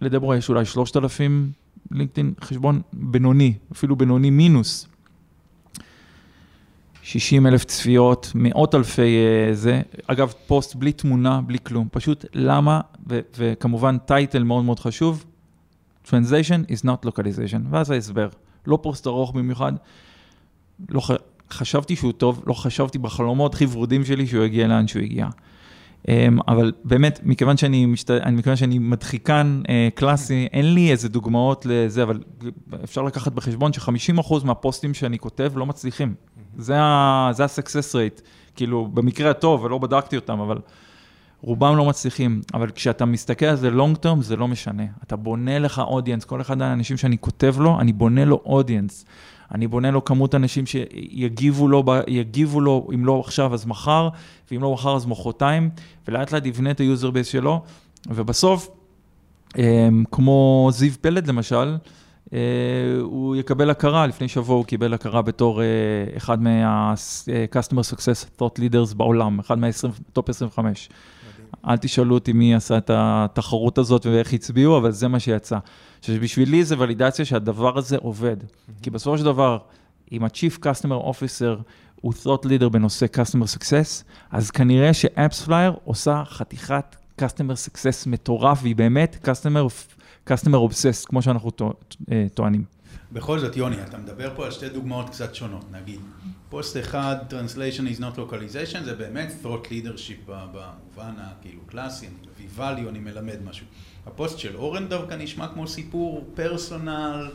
לדבורה יש אולי 3,000 לינקדאין, חשבון בינוני, אפילו בינוני מינוס. 60 אלף צפיות, מאות אלפי אה, זה. אגב, פוסט בלי תמונה, בלי כלום. פשוט למה, ו- וכמובן טייטל מאוד מאוד חשוב, Translation is not localization. ואז ההסבר. לא פוסט ארוך במיוחד. לא. חשבתי שהוא טוב, לא חשבתי בחלומות הכי ורודים שלי שהוא יגיע לאן שהוא הגיע. אמ, אבל באמת, מכיוון שאני, משת... מכיוון שאני מדחיקן אה, קלאסי, אין לי איזה דוגמאות לזה, אבל אפשר לקחת בחשבון ש-50% מהפוסטים שאני כותב לא מצליחים. זה ה-success rate, כאילו, במקרה הטוב, ולא בדקתי אותם, אבל רובם לא מצליחים. אבל כשאתה מסתכל על זה long term, זה לא משנה. אתה בונה לך audience, כל אחד מהאנשים שאני כותב לו, אני בונה לו audience. אני בונה לו כמות אנשים שיגיבו לו, יגיבו לו, אם לא עכשיו אז מחר, ואם לא מחר אז מחרתיים, ולאט לאט יבנה את ה user base שלו, ובסוף, אמ, כמו זיו פלד למשל, אה, הוא יקבל הכרה, לפני שבוע הוא קיבל הכרה בתור אה, אחד מה-Customer Success Thought Leaders בעולם, אחד מה-Top 25. אל תשאלו אותי מי עשה את התחרות הזאת ואיך הצביעו, אבל זה מה שיצא. שבשבילי זה ולידציה שהדבר הזה עובד. כי בסופו של דבר, אם ה-Chief Customer Officer הוא thought leader בנושא Customer Success, אז כנראה ש-AppsFlyer עושה חתיכת Customer Success מטורף, והיא באמת Customer, customer Obsessed, כמו שאנחנו אה, טוענים. בכל זאת, יוני, אתה מדבר פה על שתי דוגמאות קצת שונות. נגיד, פוסט אחד, Translation is not localization, זה באמת thought leadership במובן הכאילו קלאסי, אני מביא value, אני מלמד משהו. הפוסט של אורן דווקא נשמע כמו סיפור פרסונל,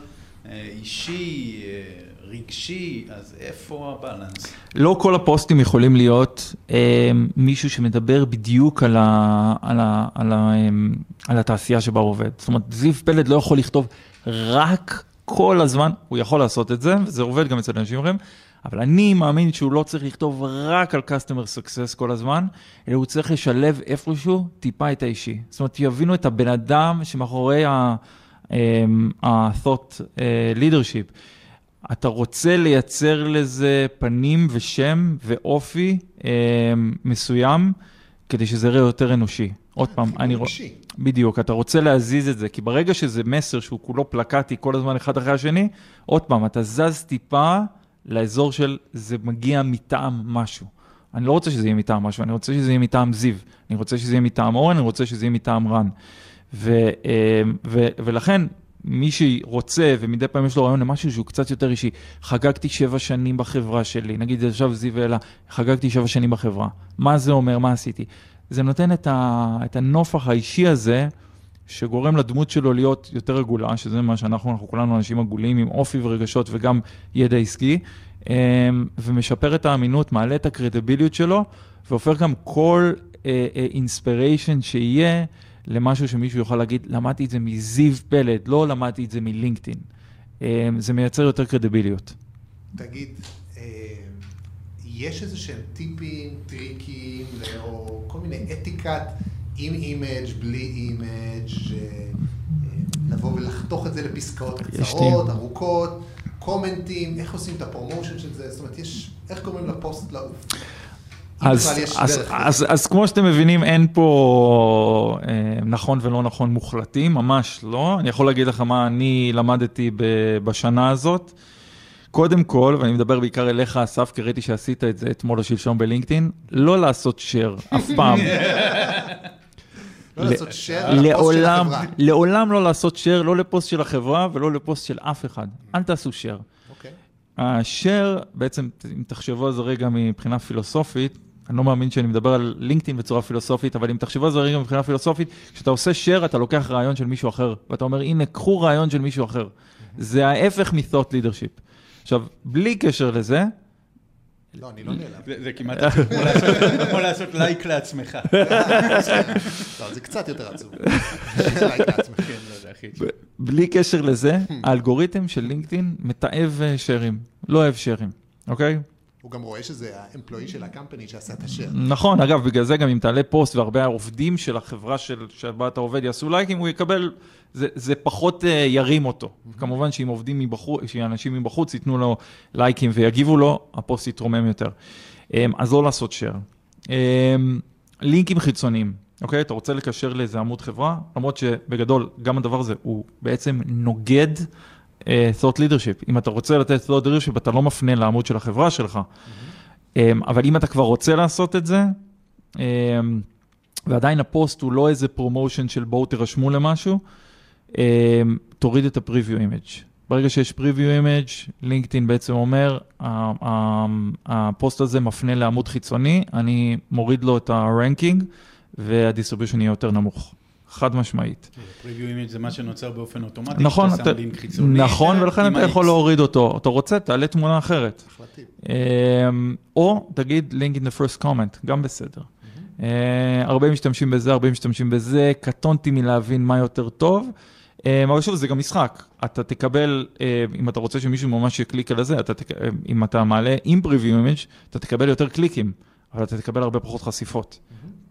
אה, אישי, אה, רגשי, אז איפה הבלנס? לא כל הפוסטים יכולים להיות אה, מישהו שמדבר בדיוק על, ה, על, ה, על, ה, אה, על התעשייה שבה הוא עובד. זאת אומרת, זיו פלד לא יכול לכתוב רק כל הזמן, הוא יכול לעשות את זה, וזה עובד גם אצל אנשים אחרים, אבל אני מאמין שהוא לא צריך לכתוב רק על customer success כל הזמן, אלא הוא צריך לשלב איפשהו טיפה את האישי. זאת אומרת, יבינו את הבן אדם שמאחורי אה, ה-thought אה, leadership. אתה רוצה לייצר לזה פנים ושם ואופי אה, מסוים, כדי שזה יראה יותר אנושי. עוד פעם, אני רואה... בדיוק, אתה רוצה להזיז את זה, כי ברגע שזה מסר שהוא כולו פלקטי כל הזמן אחד אחרי השני, עוד פעם, אתה זז טיפה לאזור של זה מגיע מטעם משהו. אני לא רוצה שזה יהיה מטעם משהו, אני רוצה שזה יהיה מטעם זיו, אני רוצה שזה יהיה מטעם אורן, אני רוצה שזה יהיה מטעם רן. ו, אה, ו, ולכן, מי שרוצה, ומדי פעם יש לו רעיון למשהו שהוא קצת יותר אישי, חגגתי שבע שנים בחברה שלי, נגיד עכשיו זיו אלה, חגגתי שבע שנים בחברה, מה זה אומר, מה עשיתי? זה נותן את, ה, את הנופח האישי הזה, שגורם לדמות שלו להיות יותר עגולה, שזה מה שאנחנו, אנחנו כולנו אנשים עגולים עם אופי ורגשות וגם ידע עסקי, אמ, ומשפר את האמינות, מעלה את ה credibility שלו, והופך גם כל inspiration שיהיה למשהו שמישהו יוכל להגיד, למדתי את זה מזיו פלד, לא למדתי את זה מלינקדאין. אמ, זה מייצר יותר credibility. תגיד, אה, יש איזשהם טיפים, טריקים, או כל מיני אתיקת עם image, בלי image, לבוא ולחתוך את זה לפסקאות קצרות. ארוכות, קומנטים, איך עושים את הפרומושן של זה, זאת אומרת, יש, איך גורמים לפוסט לעוף. אז, אז, דרך אז, כזאת. אז כמו שאתם מבינים, אין פה אה, נכון ולא נכון מוחלטים, ממש לא. אני יכול להגיד לך מה אני למדתי ב, בשנה הזאת. קודם כל, ואני מדבר בעיקר אליך, אסף, כי ראיתי שעשית את זה אתמול או שלשום בלינקדאין, לא לעשות share, אף פעם. לא לעשות share לפוסט של לעולם, החברה. לעולם לא לעשות share, לא לפוסט של החברה ולא לפוסט של אף אחד. אל תעשו share. אוקיי. ה-share, בעצם, אם תחשבו על זה רגע מבחינה פילוסופית, אני לא מאמין שאני מדבר על לינקדאין בצורה פילוסופית, אבל אם תחשבו על זה רגע מבחינה פילוסופית, כשאתה עושה share, אתה לוקח רעיון של מישהו אחר, ואתה אומר, הנה, קחו רעיון של מישהו אחר. זה ההפך מ-thought leadership. עכשיו, בלי קשר לזה, לא, אני לא נעלב. זה- כמעט כמו לעשות- לייק לעצמך. לא, זה קצת יותר עצוב. כן, לא בלי קשר לזה, האלגוריתם של לינקדאין מתעב אה, שרים, לא אוהב שרים, אוקיי? הוא גם רואה שזה האמפלואי של הקמפני שעשה את השאר. נכון, אגב, בגלל זה גם אם תעלה פוסט והרבה העובדים של החברה של, שבה אתה עובד יעשו לייקים, הוא יקבל, זה, זה פחות uh, ירים אותו. כמובן שאם עובדים מבחוץ, שאנשים מבחוץ ייתנו לו לייקים ויגיבו לו, הפוסט יתרומם יותר. Um, אז לא לעשות share. Um, לינקים חיצוניים, אוקיי? אתה רוצה לקשר לאיזה עמוד חברה, למרות שבגדול, גם הדבר הזה הוא בעצם נוגד thought leadership. אם אתה רוצה לתת thought leadership, אתה לא מפנה לעמוד של החברה שלך. אמ, אבל אם אתה כבר רוצה לעשות את זה, אמ, ועדיין הפוסט הוא לא איזה promotion של בואו תירשמו למשהו, אמ, תוריד את ה-preview image. ברגע שיש preview image, לינקדאין בעצם אומר, הפוסט הזה מפנה לעמוד חיצוני, אני מוריד לו את ה-ranking וה-distribution יהיה יותר נמוך. חד משמעית. preview image זה מה שנוצר באופן אוטומטי, נכון, שאתה אתה, שם לינק חיצוני. נכון, ולכן אתה יכול. להוריד אותו. אתה רוצה, תעלה תמונה אחרת. אמ, או תגיד link in the first comment, גם בסדר. אה, הרבה משתמשים בזה, הרבה משתמשים בזה, קטונתי מלהבין מה יותר טוב. אה, אבל שוב, זה גם משחק. אתה תקבל, אה, אם אתה רוצה שמישהו ממש יקליק על זה, אתה תק... אה, אם אתה מעלה עם preview image, אתה תקבל יותר קליקים, אבל אתה תקבל הרבה פחות חשיפות.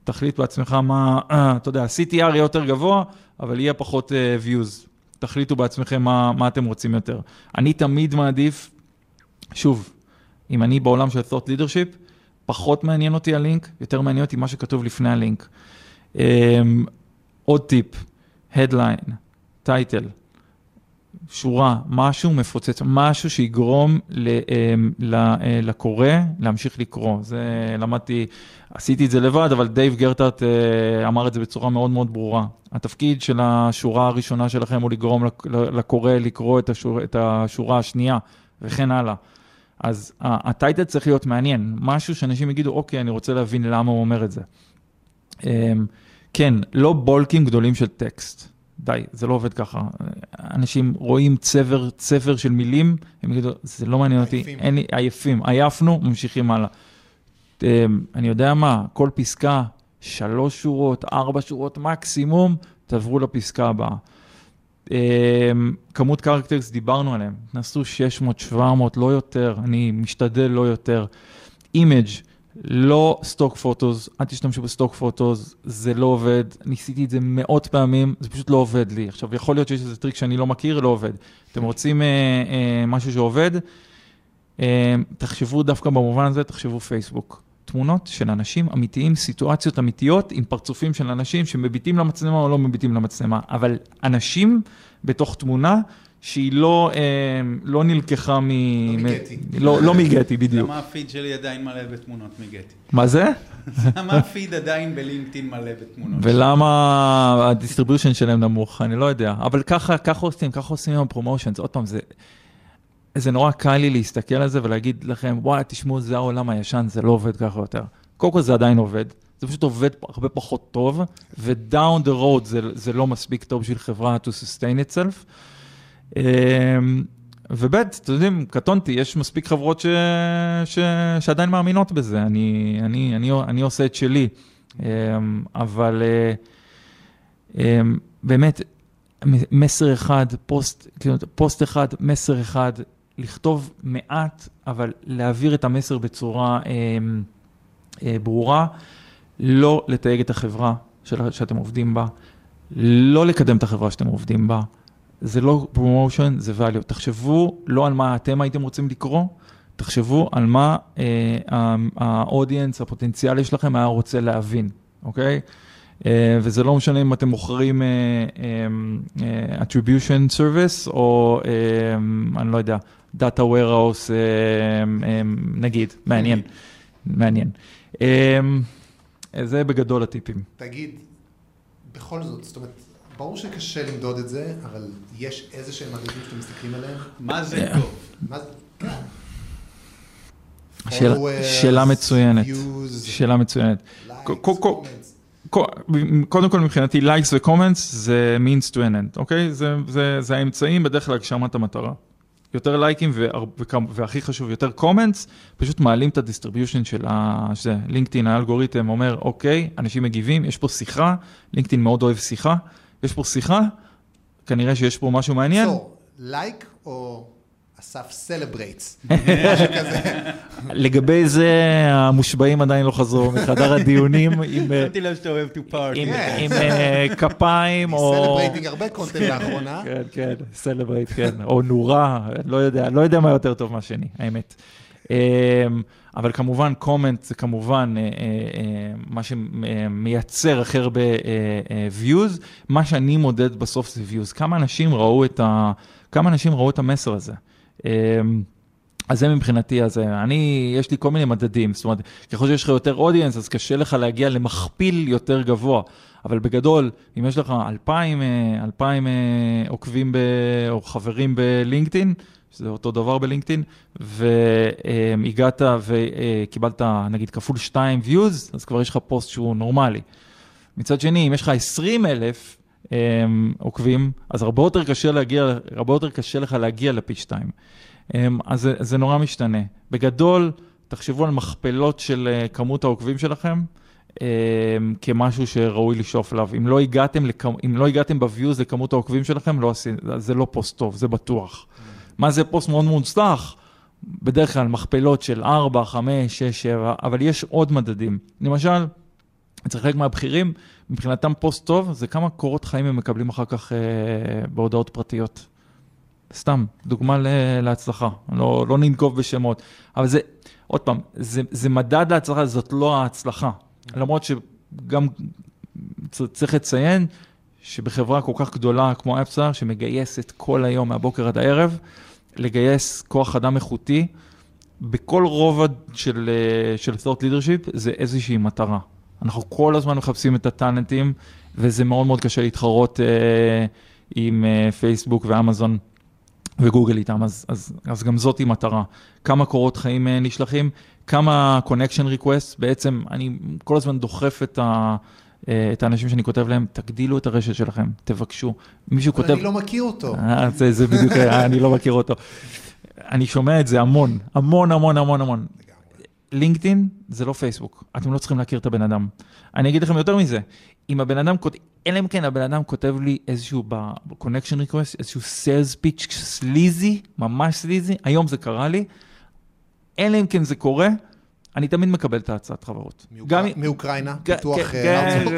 תחליט בעצמך מה, אתה יודע, CTR יהיה יותר גבוה, אבל יהיה פחות אה, views. תחליטו בעצמכם מה, מה אתם רוצים יותר. אני תמיד מעדיף, שוב, אם אני בעולם של thought leadership, פחות מעניין אותי הלינק, יותר מעניין אותי מה שכתוב לפני הלינק. Um, עוד טיפ, headline, title, שורה, משהו מפוצץ, משהו שיגרום ל, um, ל, uh, לקורא להמשיך לקרוא. זה למדתי, עשיתי את זה לבד, אבל דייב גרהרט uh, אמר את זה בצורה מאוד מאוד ברורה. התפקיד של השורה הראשונה שלכם הוא לגרום לק- לקורא לקרוא את, השור, את השורה השנייה, וכן הלאה. אז ה title צריך להיות מעניין, משהו שאנשים יגידו, אוקיי, אני רוצה להבין למה הוא אומר את זה. אמ, כן, לא bulk ים גדולים של טקסט. די, זה לא עובד ככה. אנשים רואים צבר, צבר של מילים, הם יגידו, זה לא מעניין אותי. אין לי, עייפים, עייפנו, ממשיכים הלאה. אמ, אני יודע מה, כל פסקה, שלוש שורות, ארבע שורות מקסימום, תעברו לפסקה הבאה. Um, כמות characters, דיברנו עליהם, נסו 600, 700, לא יותר, אני משתדל לא יותר. image, לא stock photos, אל תשתמשו ב stock photos, זה לא עובד, ניסיתי את זה מאות פעמים, זה פשוט לא עובד לי. עכשיו, יכול להיות שיש איזה טריק שאני לא מכיר, לא עובד. אתם רוצים uh, uh, משהו שעובד, uh, תחשבו דווקא במובן הזה, תחשבו פייסבוק. תמונות של אנשים אמיתיים, סיטואציות אמיתיות עם פרצופים של אנשים שמביטים למצלמה או לא מביטים למצלמה, אבל אנשים בתוך תמונה שהיא לא, אה, לא נלקחה מ... לא מ- מגטי. לא, לא מגטי, בדיוק. למה הפיד שלי עדיין מלא בתמונות מגטי? מה זה? למה הפיד עדיין בלינקדאין מלא בתמונות? ולמה ה distribution שלהם נמוך, אני לא יודע. אבל ככה, ככה עושים, ככה עושים עם ה promotions. עוד פעם, זה, זה נורא קל לי להסתכל על זה ולהגיד לכם, וואי, תשמעו, זה העולם הישן, זה לא עובד ככה יותר. קודם כל זה עדיין עובד, זה פשוט עובד הרבה פחות טוב, ו-down the road זה, זה לא מספיק טוב בשביל חברה to sustain itself. אמ, וב', אתם יודעים, קטונתי, יש מספיק חברות ש... ש... שעדיין מאמינות בזה, אני, אני, אני, אני עושה את שלי. אמ, אבל אה, אמ, באמת, מסר אחד, פוסט, כאילו, פוסט אחד, מסר אחד, לכתוב מעט, אבל להעביר את המסר בצורה אה, ברורה, לא לתייג את החברה שאתם עובדים בה, לא לקדם את החברה שאתם עובדים בה, זה לא promotion, זה value. תחשבו לא על מה אתם הייתם רוצים לקרוא, תחשבו על מה ה audience, הפוטנציאלי שלכם היה רוצה להבין, אוקיי? Uh, וזה לא משנה אם אתם מוכרים uh, um, uh, attribution service או um, אני לא יודע, data warehouse, uh, um, נגיד, מעניין, מעניין. Um, זה בגדול הטיפים. תגיד, בכל זאת, זאת אומרת, ברור שקשה למדוד את זה, אבל יש איזה שהם מדדים שאתם מסתכלים עליהם? מה זה טוב? מה זה? כן. שאלה, שאלה מצוינת, שאלה מצוינת. קודם כל מבחינתי likes ו-comments זה means to end, אוקיי? זה, זה, זה האמצעים בדרך כלל להגשמת המטרה. יותר לייקים והכי חשוב, יותר comments, פשוט מעלים את ה distribution של ה... שזה לינקדאין, האלגוריתם אומר, אוקיי, אנשים מגיבים, יש פה שיחה, לינקדאין מאוד אוהב שיחה, יש פה שיחה, כנראה שיש פה משהו מעניין. לייק או אסף celebrates, משהו כזה. לגבי זה, המושבעים עדיין לא חזרו מחדר הדיונים עם שמתי לב שאתה אוהב to party. עם כפיים או... celebrating הרבה content לאחרונה. כן, כן, celebrate, כן. או נורה, לא יודע, לא יודע מה יותר טוב מהשני, האמת. אבל כמובן, comment זה כמובן מה שמייצר הכי הרבה views. מה שאני מודד בסוף זה views. כמה אנשים ראו את ה... כמה אנשים ראו את המסר הזה. אז זה מבחינתי, אז אני, יש לי כל מיני מדדים, זאת אומרת, ככל שיש לך יותר אודיאנס, אז קשה לך להגיע למכפיל יותר גבוה. אבל בגדול, אם יש לך אלפיים, אלפיים עוקבים ב, או חברים בלינקדאין, שזה אותו דבר בלינקדאין, והגעת וקיבלת נגיד כפול 2 views, אז כבר יש לך פוסט שהוא נורמלי. מצד שני, אם יש לך 20 אלף עוקבים, אז הרבה יותר קשה להגיע, הרבה יותר קשה לך להגיע לפי 2. אז זה, זה נורא משתנה. בגדול, תחשבו על מכפלות של כמות העוקבים שלכם. כמשהו שראוי לשאוף אליו. אם לא הגעתם, לכ... אם לא הגעתם ב views לכמות העוקבים שלכם, לא עשי... זה לא פוסט טוב, זה בטוח. מה זה פוסט מאוד מוצלח? בדרך כלל מכפלות של 4, 5, 6, 7, אבל יש עוד מדדים. למשל, אצל חלק מהבכירים, מבחינתם פוסט טוב, זה כמה קורות חיים הם מקבלים אחר כך אה, בהודעות פרטיות. סתם, דוגמה להצלחה, לא, לא ננקוב בשמות. אבל זה, עוד פעם, זה, זה מדד להצלחה, זאת לא ההצלחה. למרות שגם צריך לציין שבחברה כל כך גדולה כמו אפסה, שמגייסת כל היום מהבוקר עד הערב, לגייס כוח אדם איכותי, בכל רובד של, של thought leadership זה איזושהי מטרה. אנחנו כל הזמן מחפשים את הטאלנטים, וזה מאוד מאוד קשה להתחרות אה, עם אה, פייסבוק ואמזון וגוגל איתם, אז, אז, אז גם זאת היא מטרה. כמה קורות חיים אה, נשלחים, כמה connection request, בעצם אני כל הזמן דוחף את ה... את האנשים שאני כותב להם, תגדילו את הרשת שלכם, תבקשו. מישהו כותב... אבל אני לא מכיר אותו. זה, זה בדיוק, אני לא מכיר אותו. אני שומע את זה המון, המון, המון, המון, המון. לינקדאין זה לא פייסבוק, אתם לא צריכים להכיר את הבן אדם. אני אגיד לכם יותר מזה, אם הבן אדם כותב, אלא אם כן הבן אדם כותב לי איזשהו ב-connection request, איזשהו sales pitch סליזי, ממש סליזי, היום זה קרה לי, אלא אם כן זה קורה, אני תמיד מקבל את ההצעת חברות. מאוקראינה, פיתוח ארצות.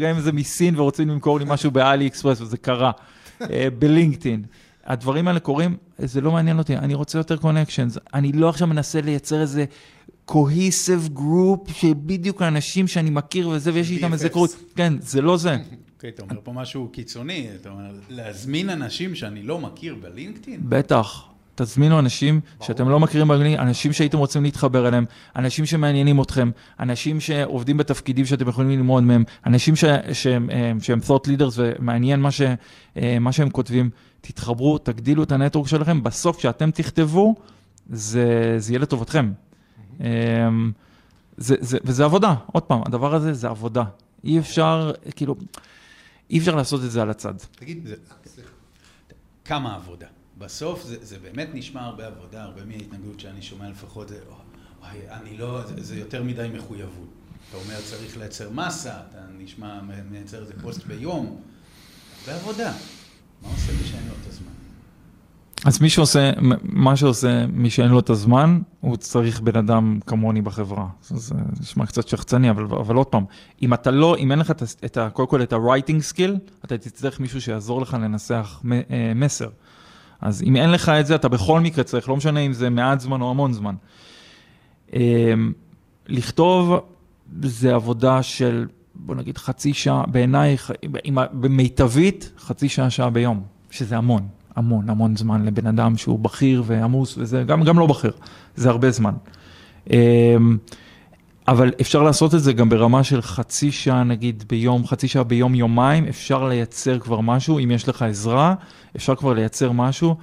גם אם זה מסין ורוצים למכור לי משהו באלי אקספרס, וזה קרה, בלינקדאין. הדברים האלה קורים, זה לא מעניין אותי, אני רוצה יותר קונקשנס. אני לא עכשיו מנסה לייצר איזה cohesive group, שבדיוק האנשים שאני מכיר וזה, ויש לי איתם איזה קרות. כן, זה לא זה. אוקיי, אתה אומר פה משהו קיצוני, אתה אומר, להזמין אנשים שאני לא מכיר בלינקדאין? בטח. תזמינו אנשים שאתם לא מכירים באנגלית, אנשים שהייתם רוצים להתחבר אליהם, אנשים שמעניינים אתכם, אנשים שעובדים בתפקידים שאתם יכולים ללמוד מהם, אנשים ש, שהם, שהם thought leaders ומעניין מה, ש, מה שהם כותבים, תתחברו, תגדילו את הנטוורק שלכם, בסוף כשאתם תכתבו, זה, זה יהיה לטובתכם. זה, זה, וזה עבודה, עוד פעם, הדבר הזה זה עבודה. אי אפשר, כאילו, אי אפשר לעשות את זה על הצד. תגיד, זה, כמה עבודה? בסוף זה, זה באמת נשמע הרבה עבודה, הרבה מההתנגדות שאני שומע לפחות, זה, אוי, אני לא, זה, זה יותר מדי מחויבות. אתה אומר, צריך לייצר מסה, אתה נשמע, מייצר איזה פוסט ביום, הרבה עבודה. מה עושה לי שאין לו את הזמן? אז מי שעושה, מה שעושה מי שאין לו את הזמן, הוא צריך בן אדם כמוני בחברה. זה נשמע קצת שחצני, אבל, אבל עוד פעם, אם אתה לא, אם אין לך את, את קודם כל את ה-writing skill, אתה תצטרך מישהו שיעזור לך לנסח אה, מסר. אז אם אין לך את זה, אתה בכל מקרה צריך, לא משנה אם זה מעט זמן או המון זמן. אה, לכתוב זה עבודה של, בוא נגיד, חצי שעה, בעיניי, במיטבית, חצי שעה, שעה ביום, שזה המון. המון, המון זמן לבן אדם שהוא בכיר ועמוס וזה, גם, גם לא בכיר, זה הרבה זמן. אבל אפשר לעשות את זה גם ברמה של חצי שעה נגיד ביום, חצי שעה ביום, יומיים, אפשר לייצר כבר משהו, אם יש לך עזרה, אפשר כבר לייצר משהו.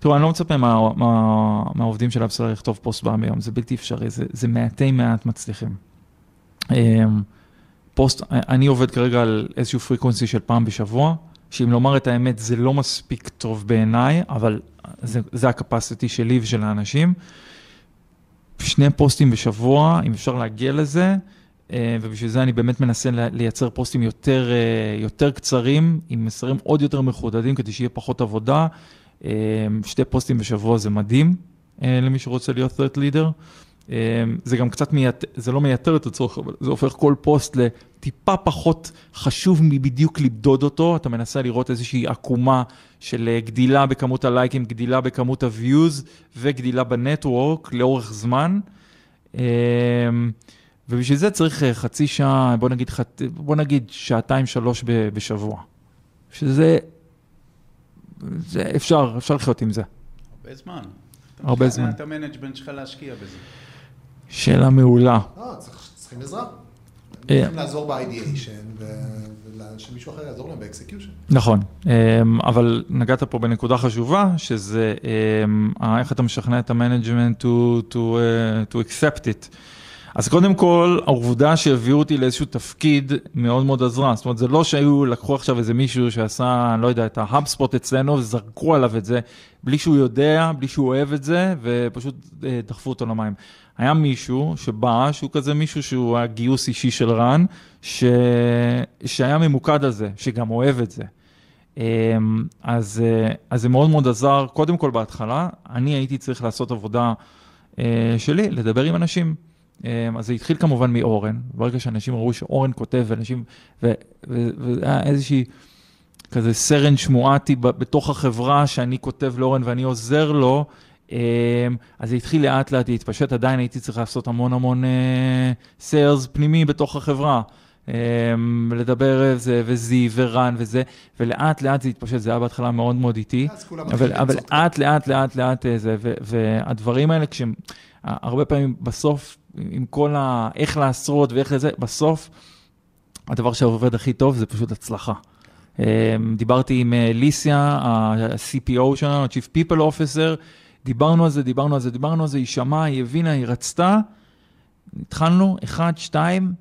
תראו, אני לא מצפה מה, מה, מהעובדים של AppsFlyer לכתוב פוסט פעם ביום, זה בלתי אפשרי, זה, זה מעטי מעט מצליחים. אמ, פוסט, אני עובד כרגע על איזשהו frequency של פעם בשבוע, שאם לומר את האמת, זה לא מספיק טוב בעיניי, אבל זה, זה הקפסיטי שלי ושל האנשים. שני פוסטים בשבוע, אם אפשר להגיע לזה, אה, ובשביל זה אני באמת מנסה לייצר פוסטים יותר, אה, יותר קצרים, עם מסרים עוד יותר מחודדים, כדי שיהיה פחות עבודה. אה, שתי פוסטים בשבוע זה מדהים למי שרוצה להיות threat leader. אמ, זה גם קצת, מייתר, זה לא מייתר את הצורך, אבל זה הופך כל פוסט לטיפה פחות חשוב מבדיוק למדוד אותו. אתה מנסה לראות איזושהי עקומה של אה, גדילה בכמות הלייקים, גדילה בכמות ה-views וגדילה ב network לאורך זמן. אמ, ובשביל זה צריך אה, חצי שעה, בוא נגיד, בוא נגיד שעתיים, שלוש בשבוע. שזה, זה אפשר, אפשר לחיות עם זה. הרבה זמן. הרבה זמן. את ה management שלך להשקיע בזה. שאלה מעולה. לא, צריכים עזרה. אה. צריכים לעזור ב-ideation, ושמישהו אחר יעזור להם ב-execution. נכון, אמ, אבל נגעת פה בנקודה חשובה, שזה אמ, איך אתה משכנע את ה management to, to, to accept it. אז קודם כל, העובדה שהביאו אותי לאיזשהו תפקיד מאוד מאוד עזרה. זאת אומרת, זה לא שהיו, לקחו עכשיו איזה מישהו שעשה, אני לא יודע, את ה HubSpot אצלנו, וזרקו עליו את זה, בלי שהוא יודע, בלי שהוא אוהב את זה, ופשוט אה, דחפו אותו למים. היה מישהו שבא, שהוא כזה מישהו שהוא היה גיוס אישי של רן, ש... שהיה ממוקד על זה, שגם אוהב את זה. אמ, אז, אה, אז זה מאוד מאוד עזר, קודם כל בהתחלה, אני הייתי צריך לעשות עבודה אה, שלי, לדבר עם אנשים. אמ, אז זה התחיל כמובן מאורן, ברגע שאנשים ראו שאורן כותב, ואנשים, והיה איזושהי כזה סרן שמועתי בתוך החברה שאני כותב לאורן ואני עוזר לו, אז זה התחיל לאט לאט להתפשט, עדיין הייתי צריך לעשות המון המון סיילס אה, פנימי בתוך החברה. אמ, לדבר על זה, וזי, ורן וזה, ולאט לאט זה התפשט, זה היה בהתחלה מאוד מאוד איטי, אבל, אבל לאט לאט לאט לאט אה, זה, והדברים האלה, כשהם, הרבה פעמים בסוף עם כל ה... איך לעשות ואיך לזה, בסוף, הדבר שעובד הכי טוב זה פשוט הצלחה. אמ, דיברתי עם אה, ליסיה, ה-CPO שלנו, ה-Chief People Officer, דיברנו על זה, דיברנו על זה, דיברנו על זה, היא שמעה, היא הבינה, היא רצתה, התחלנו, אחד, שתיים,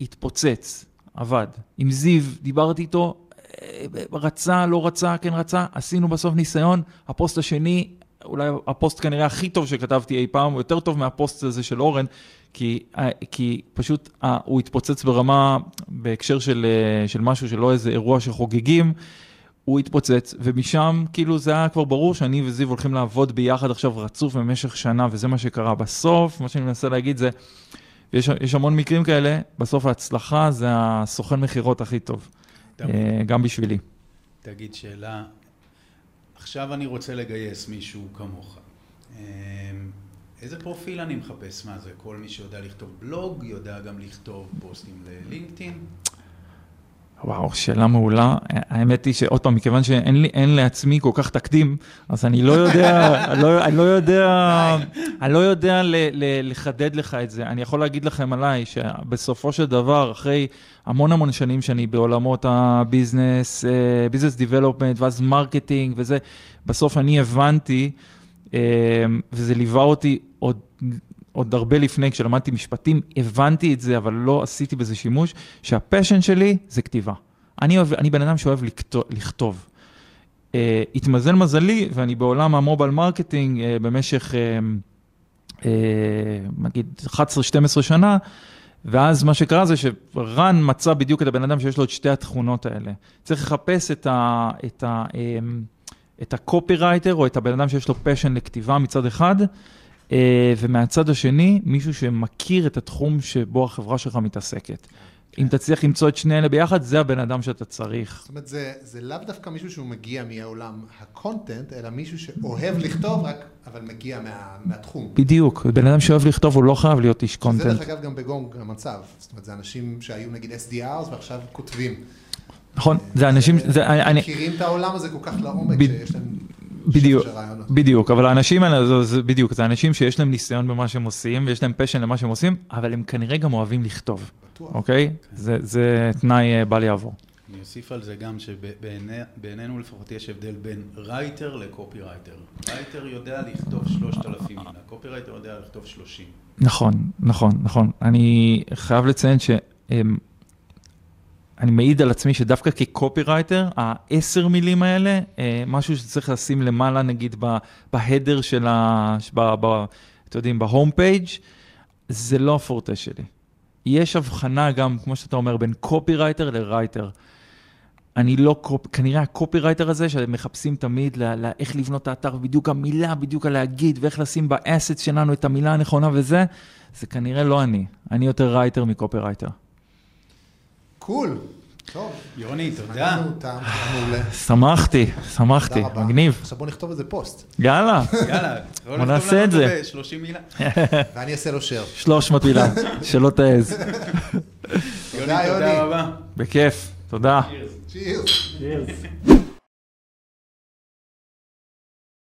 התפוצץ, עבד. עם זיו, דיברתי איתו, אה, רצה, לא רצה, כן רצה, עשינו בסוף ניסיון, הפוסט השני אולי הפוסט כנראה הכי טוב שכתבתי אי פעם, הוא יותר טוב מהפוסט הזה של אורן, כי, אה, כי פשוט אה, הוא התפוצץ ברמה, בהקשר של, של משהו שלא איזה אירוע שחוגגים, הוא התפוצץ, ומשם כאילו זה היה כבר ברור שאני וזיו הולכים לעבוד ביחד עכשיו רצוף במשך שנה, וזה מה שקרה. בסוף, מה שאני מנסה להגיד זה, יש המון מקרים כאלה, בסוף ההצלחה זה הסוכן מכירות הכי טוב, uh, גם בשבילי. תגיד שאלה, עכשיו אני רוצה לגייס מישהו כמוך. אמ, איזה פרופיל אני מחפש? מה זה, כל מי שיודע לכתוב בלוג, יודע גם לכתוב פוסטים ללינקדאין? וואו, שאלה מעולה. האמת היא שעוד פעם, מכיוון שאין לי, אין לעצמי כל כך תקדים, אז אני לא יודע, אני, לא, אני לא יודע, אני לא יודע ל, ל, לחדד לך את זה. אני יכול להגיד לכם עליי, שבסופו של דבר, אחרי המון המון שנים שאני בעולמות ה business, business development, ואז marketing וזה, בסוף אני הבנתי, אה, וזה ליווה אותי עוד עוד הרבה לפני, כשלמדתי משפטים, הבנתי את זה, אבל לא עשיתי בזה שימוש, שה passion שלי זה כתיבה. אני, אוהב, אני בן אדם שאוהב לכתוב. לכתוב. אה, התמזל מזלי, ואני בעולם ה mobile marketing אה, במשך, אה, אה, נגיד, 11-12 שנה, ואז מה שקרה זה שרן מצא בדיוק את הבן אדם שיש לו את שתי התכונות האלה. צריך לחפש את ה... את ה אה, את הקופירייטר או את הבן אדם שיש לו passion לכתיבה מצד אחד, אה, ומהצד השני, מישהו שמכיר את התחום שבו החברה שלך מתעסקת. אם תצליח למצוא את שני אלה ביחד, זה הבן אדם שאתה צריך. זאת אומרת, זה, זה לאו דווקא מישהו שהוא מגיע מהעולם ה content, אלא מישהו שאוהב לכתוב, רק, אבל מגיע מה, מהתחום. בדיוק, בן אדם שאוהב לכתוב, הוא לא חייב להיות איש זה content. דרך אגב גם בגונג המצב. זאת אומרת, זה אנשים שהיו נגיד SDRs ועכשיו כותבים. נכון, זה אנשים, זה, אני, אני, מכירים את העולם הזה כל כך לעומק, ב- שיש להם... בדיוק. בדיוק, אבל האנשים האלה, זה, זה בדיוק, זה אנשים שיש להם ניסיון במה שהם עושים, ויש להם passion למה שהם עושים, אבל הם כנראה גם אוהבים לכתוב, בטוח. אוקיי? זה, זה תנאי אה, בל יעבור. אני אוסיף על זה גם שבעינינו לפחות יש הבדל בין writer לקופירייטר. writer יודע לכתוב 3,000 מילה, קופירייטר יודע לכתוב 30. נכון, נכון, נכון. אני חייב לציין ש... אני מעיד על עצמי שדווקא כקופירייטר, העשר מילים האלה, אה, משהו שצריך לשים למעלה, נגיד, ב header של ה... ב- ב- אתם יודעים, ב home page, זה לא הפורטה שלי. יש הבחנה גם, כמו שאתה אומר, בין קופירייטר ל writer. אני לא, קופ... כנראה הקופירייטר הזה, שאתם מחפשים תמיד ל... ל... איך לבנות את האתר, בדיוק המילה, בדיוק הלהגיד, ואיך לשים באסט שלנו את המילה הנכונה וזה, זה כנראה לא אני. אני יותר writer מקופירייטר. Cool. טוב. יוני, תודה. שמחתי, שמחתי. מגניב. עכשיו בוא נכתוב איזה פוסט, יאללה, יאללה, בוא נעשה את זה. 30 מילה. ואני אעשה לו share. 300 מילה, שלא תעז. יוני, תודה, יוני. תודה רבה. בכיף, תודה. צ'ירס. Cheers.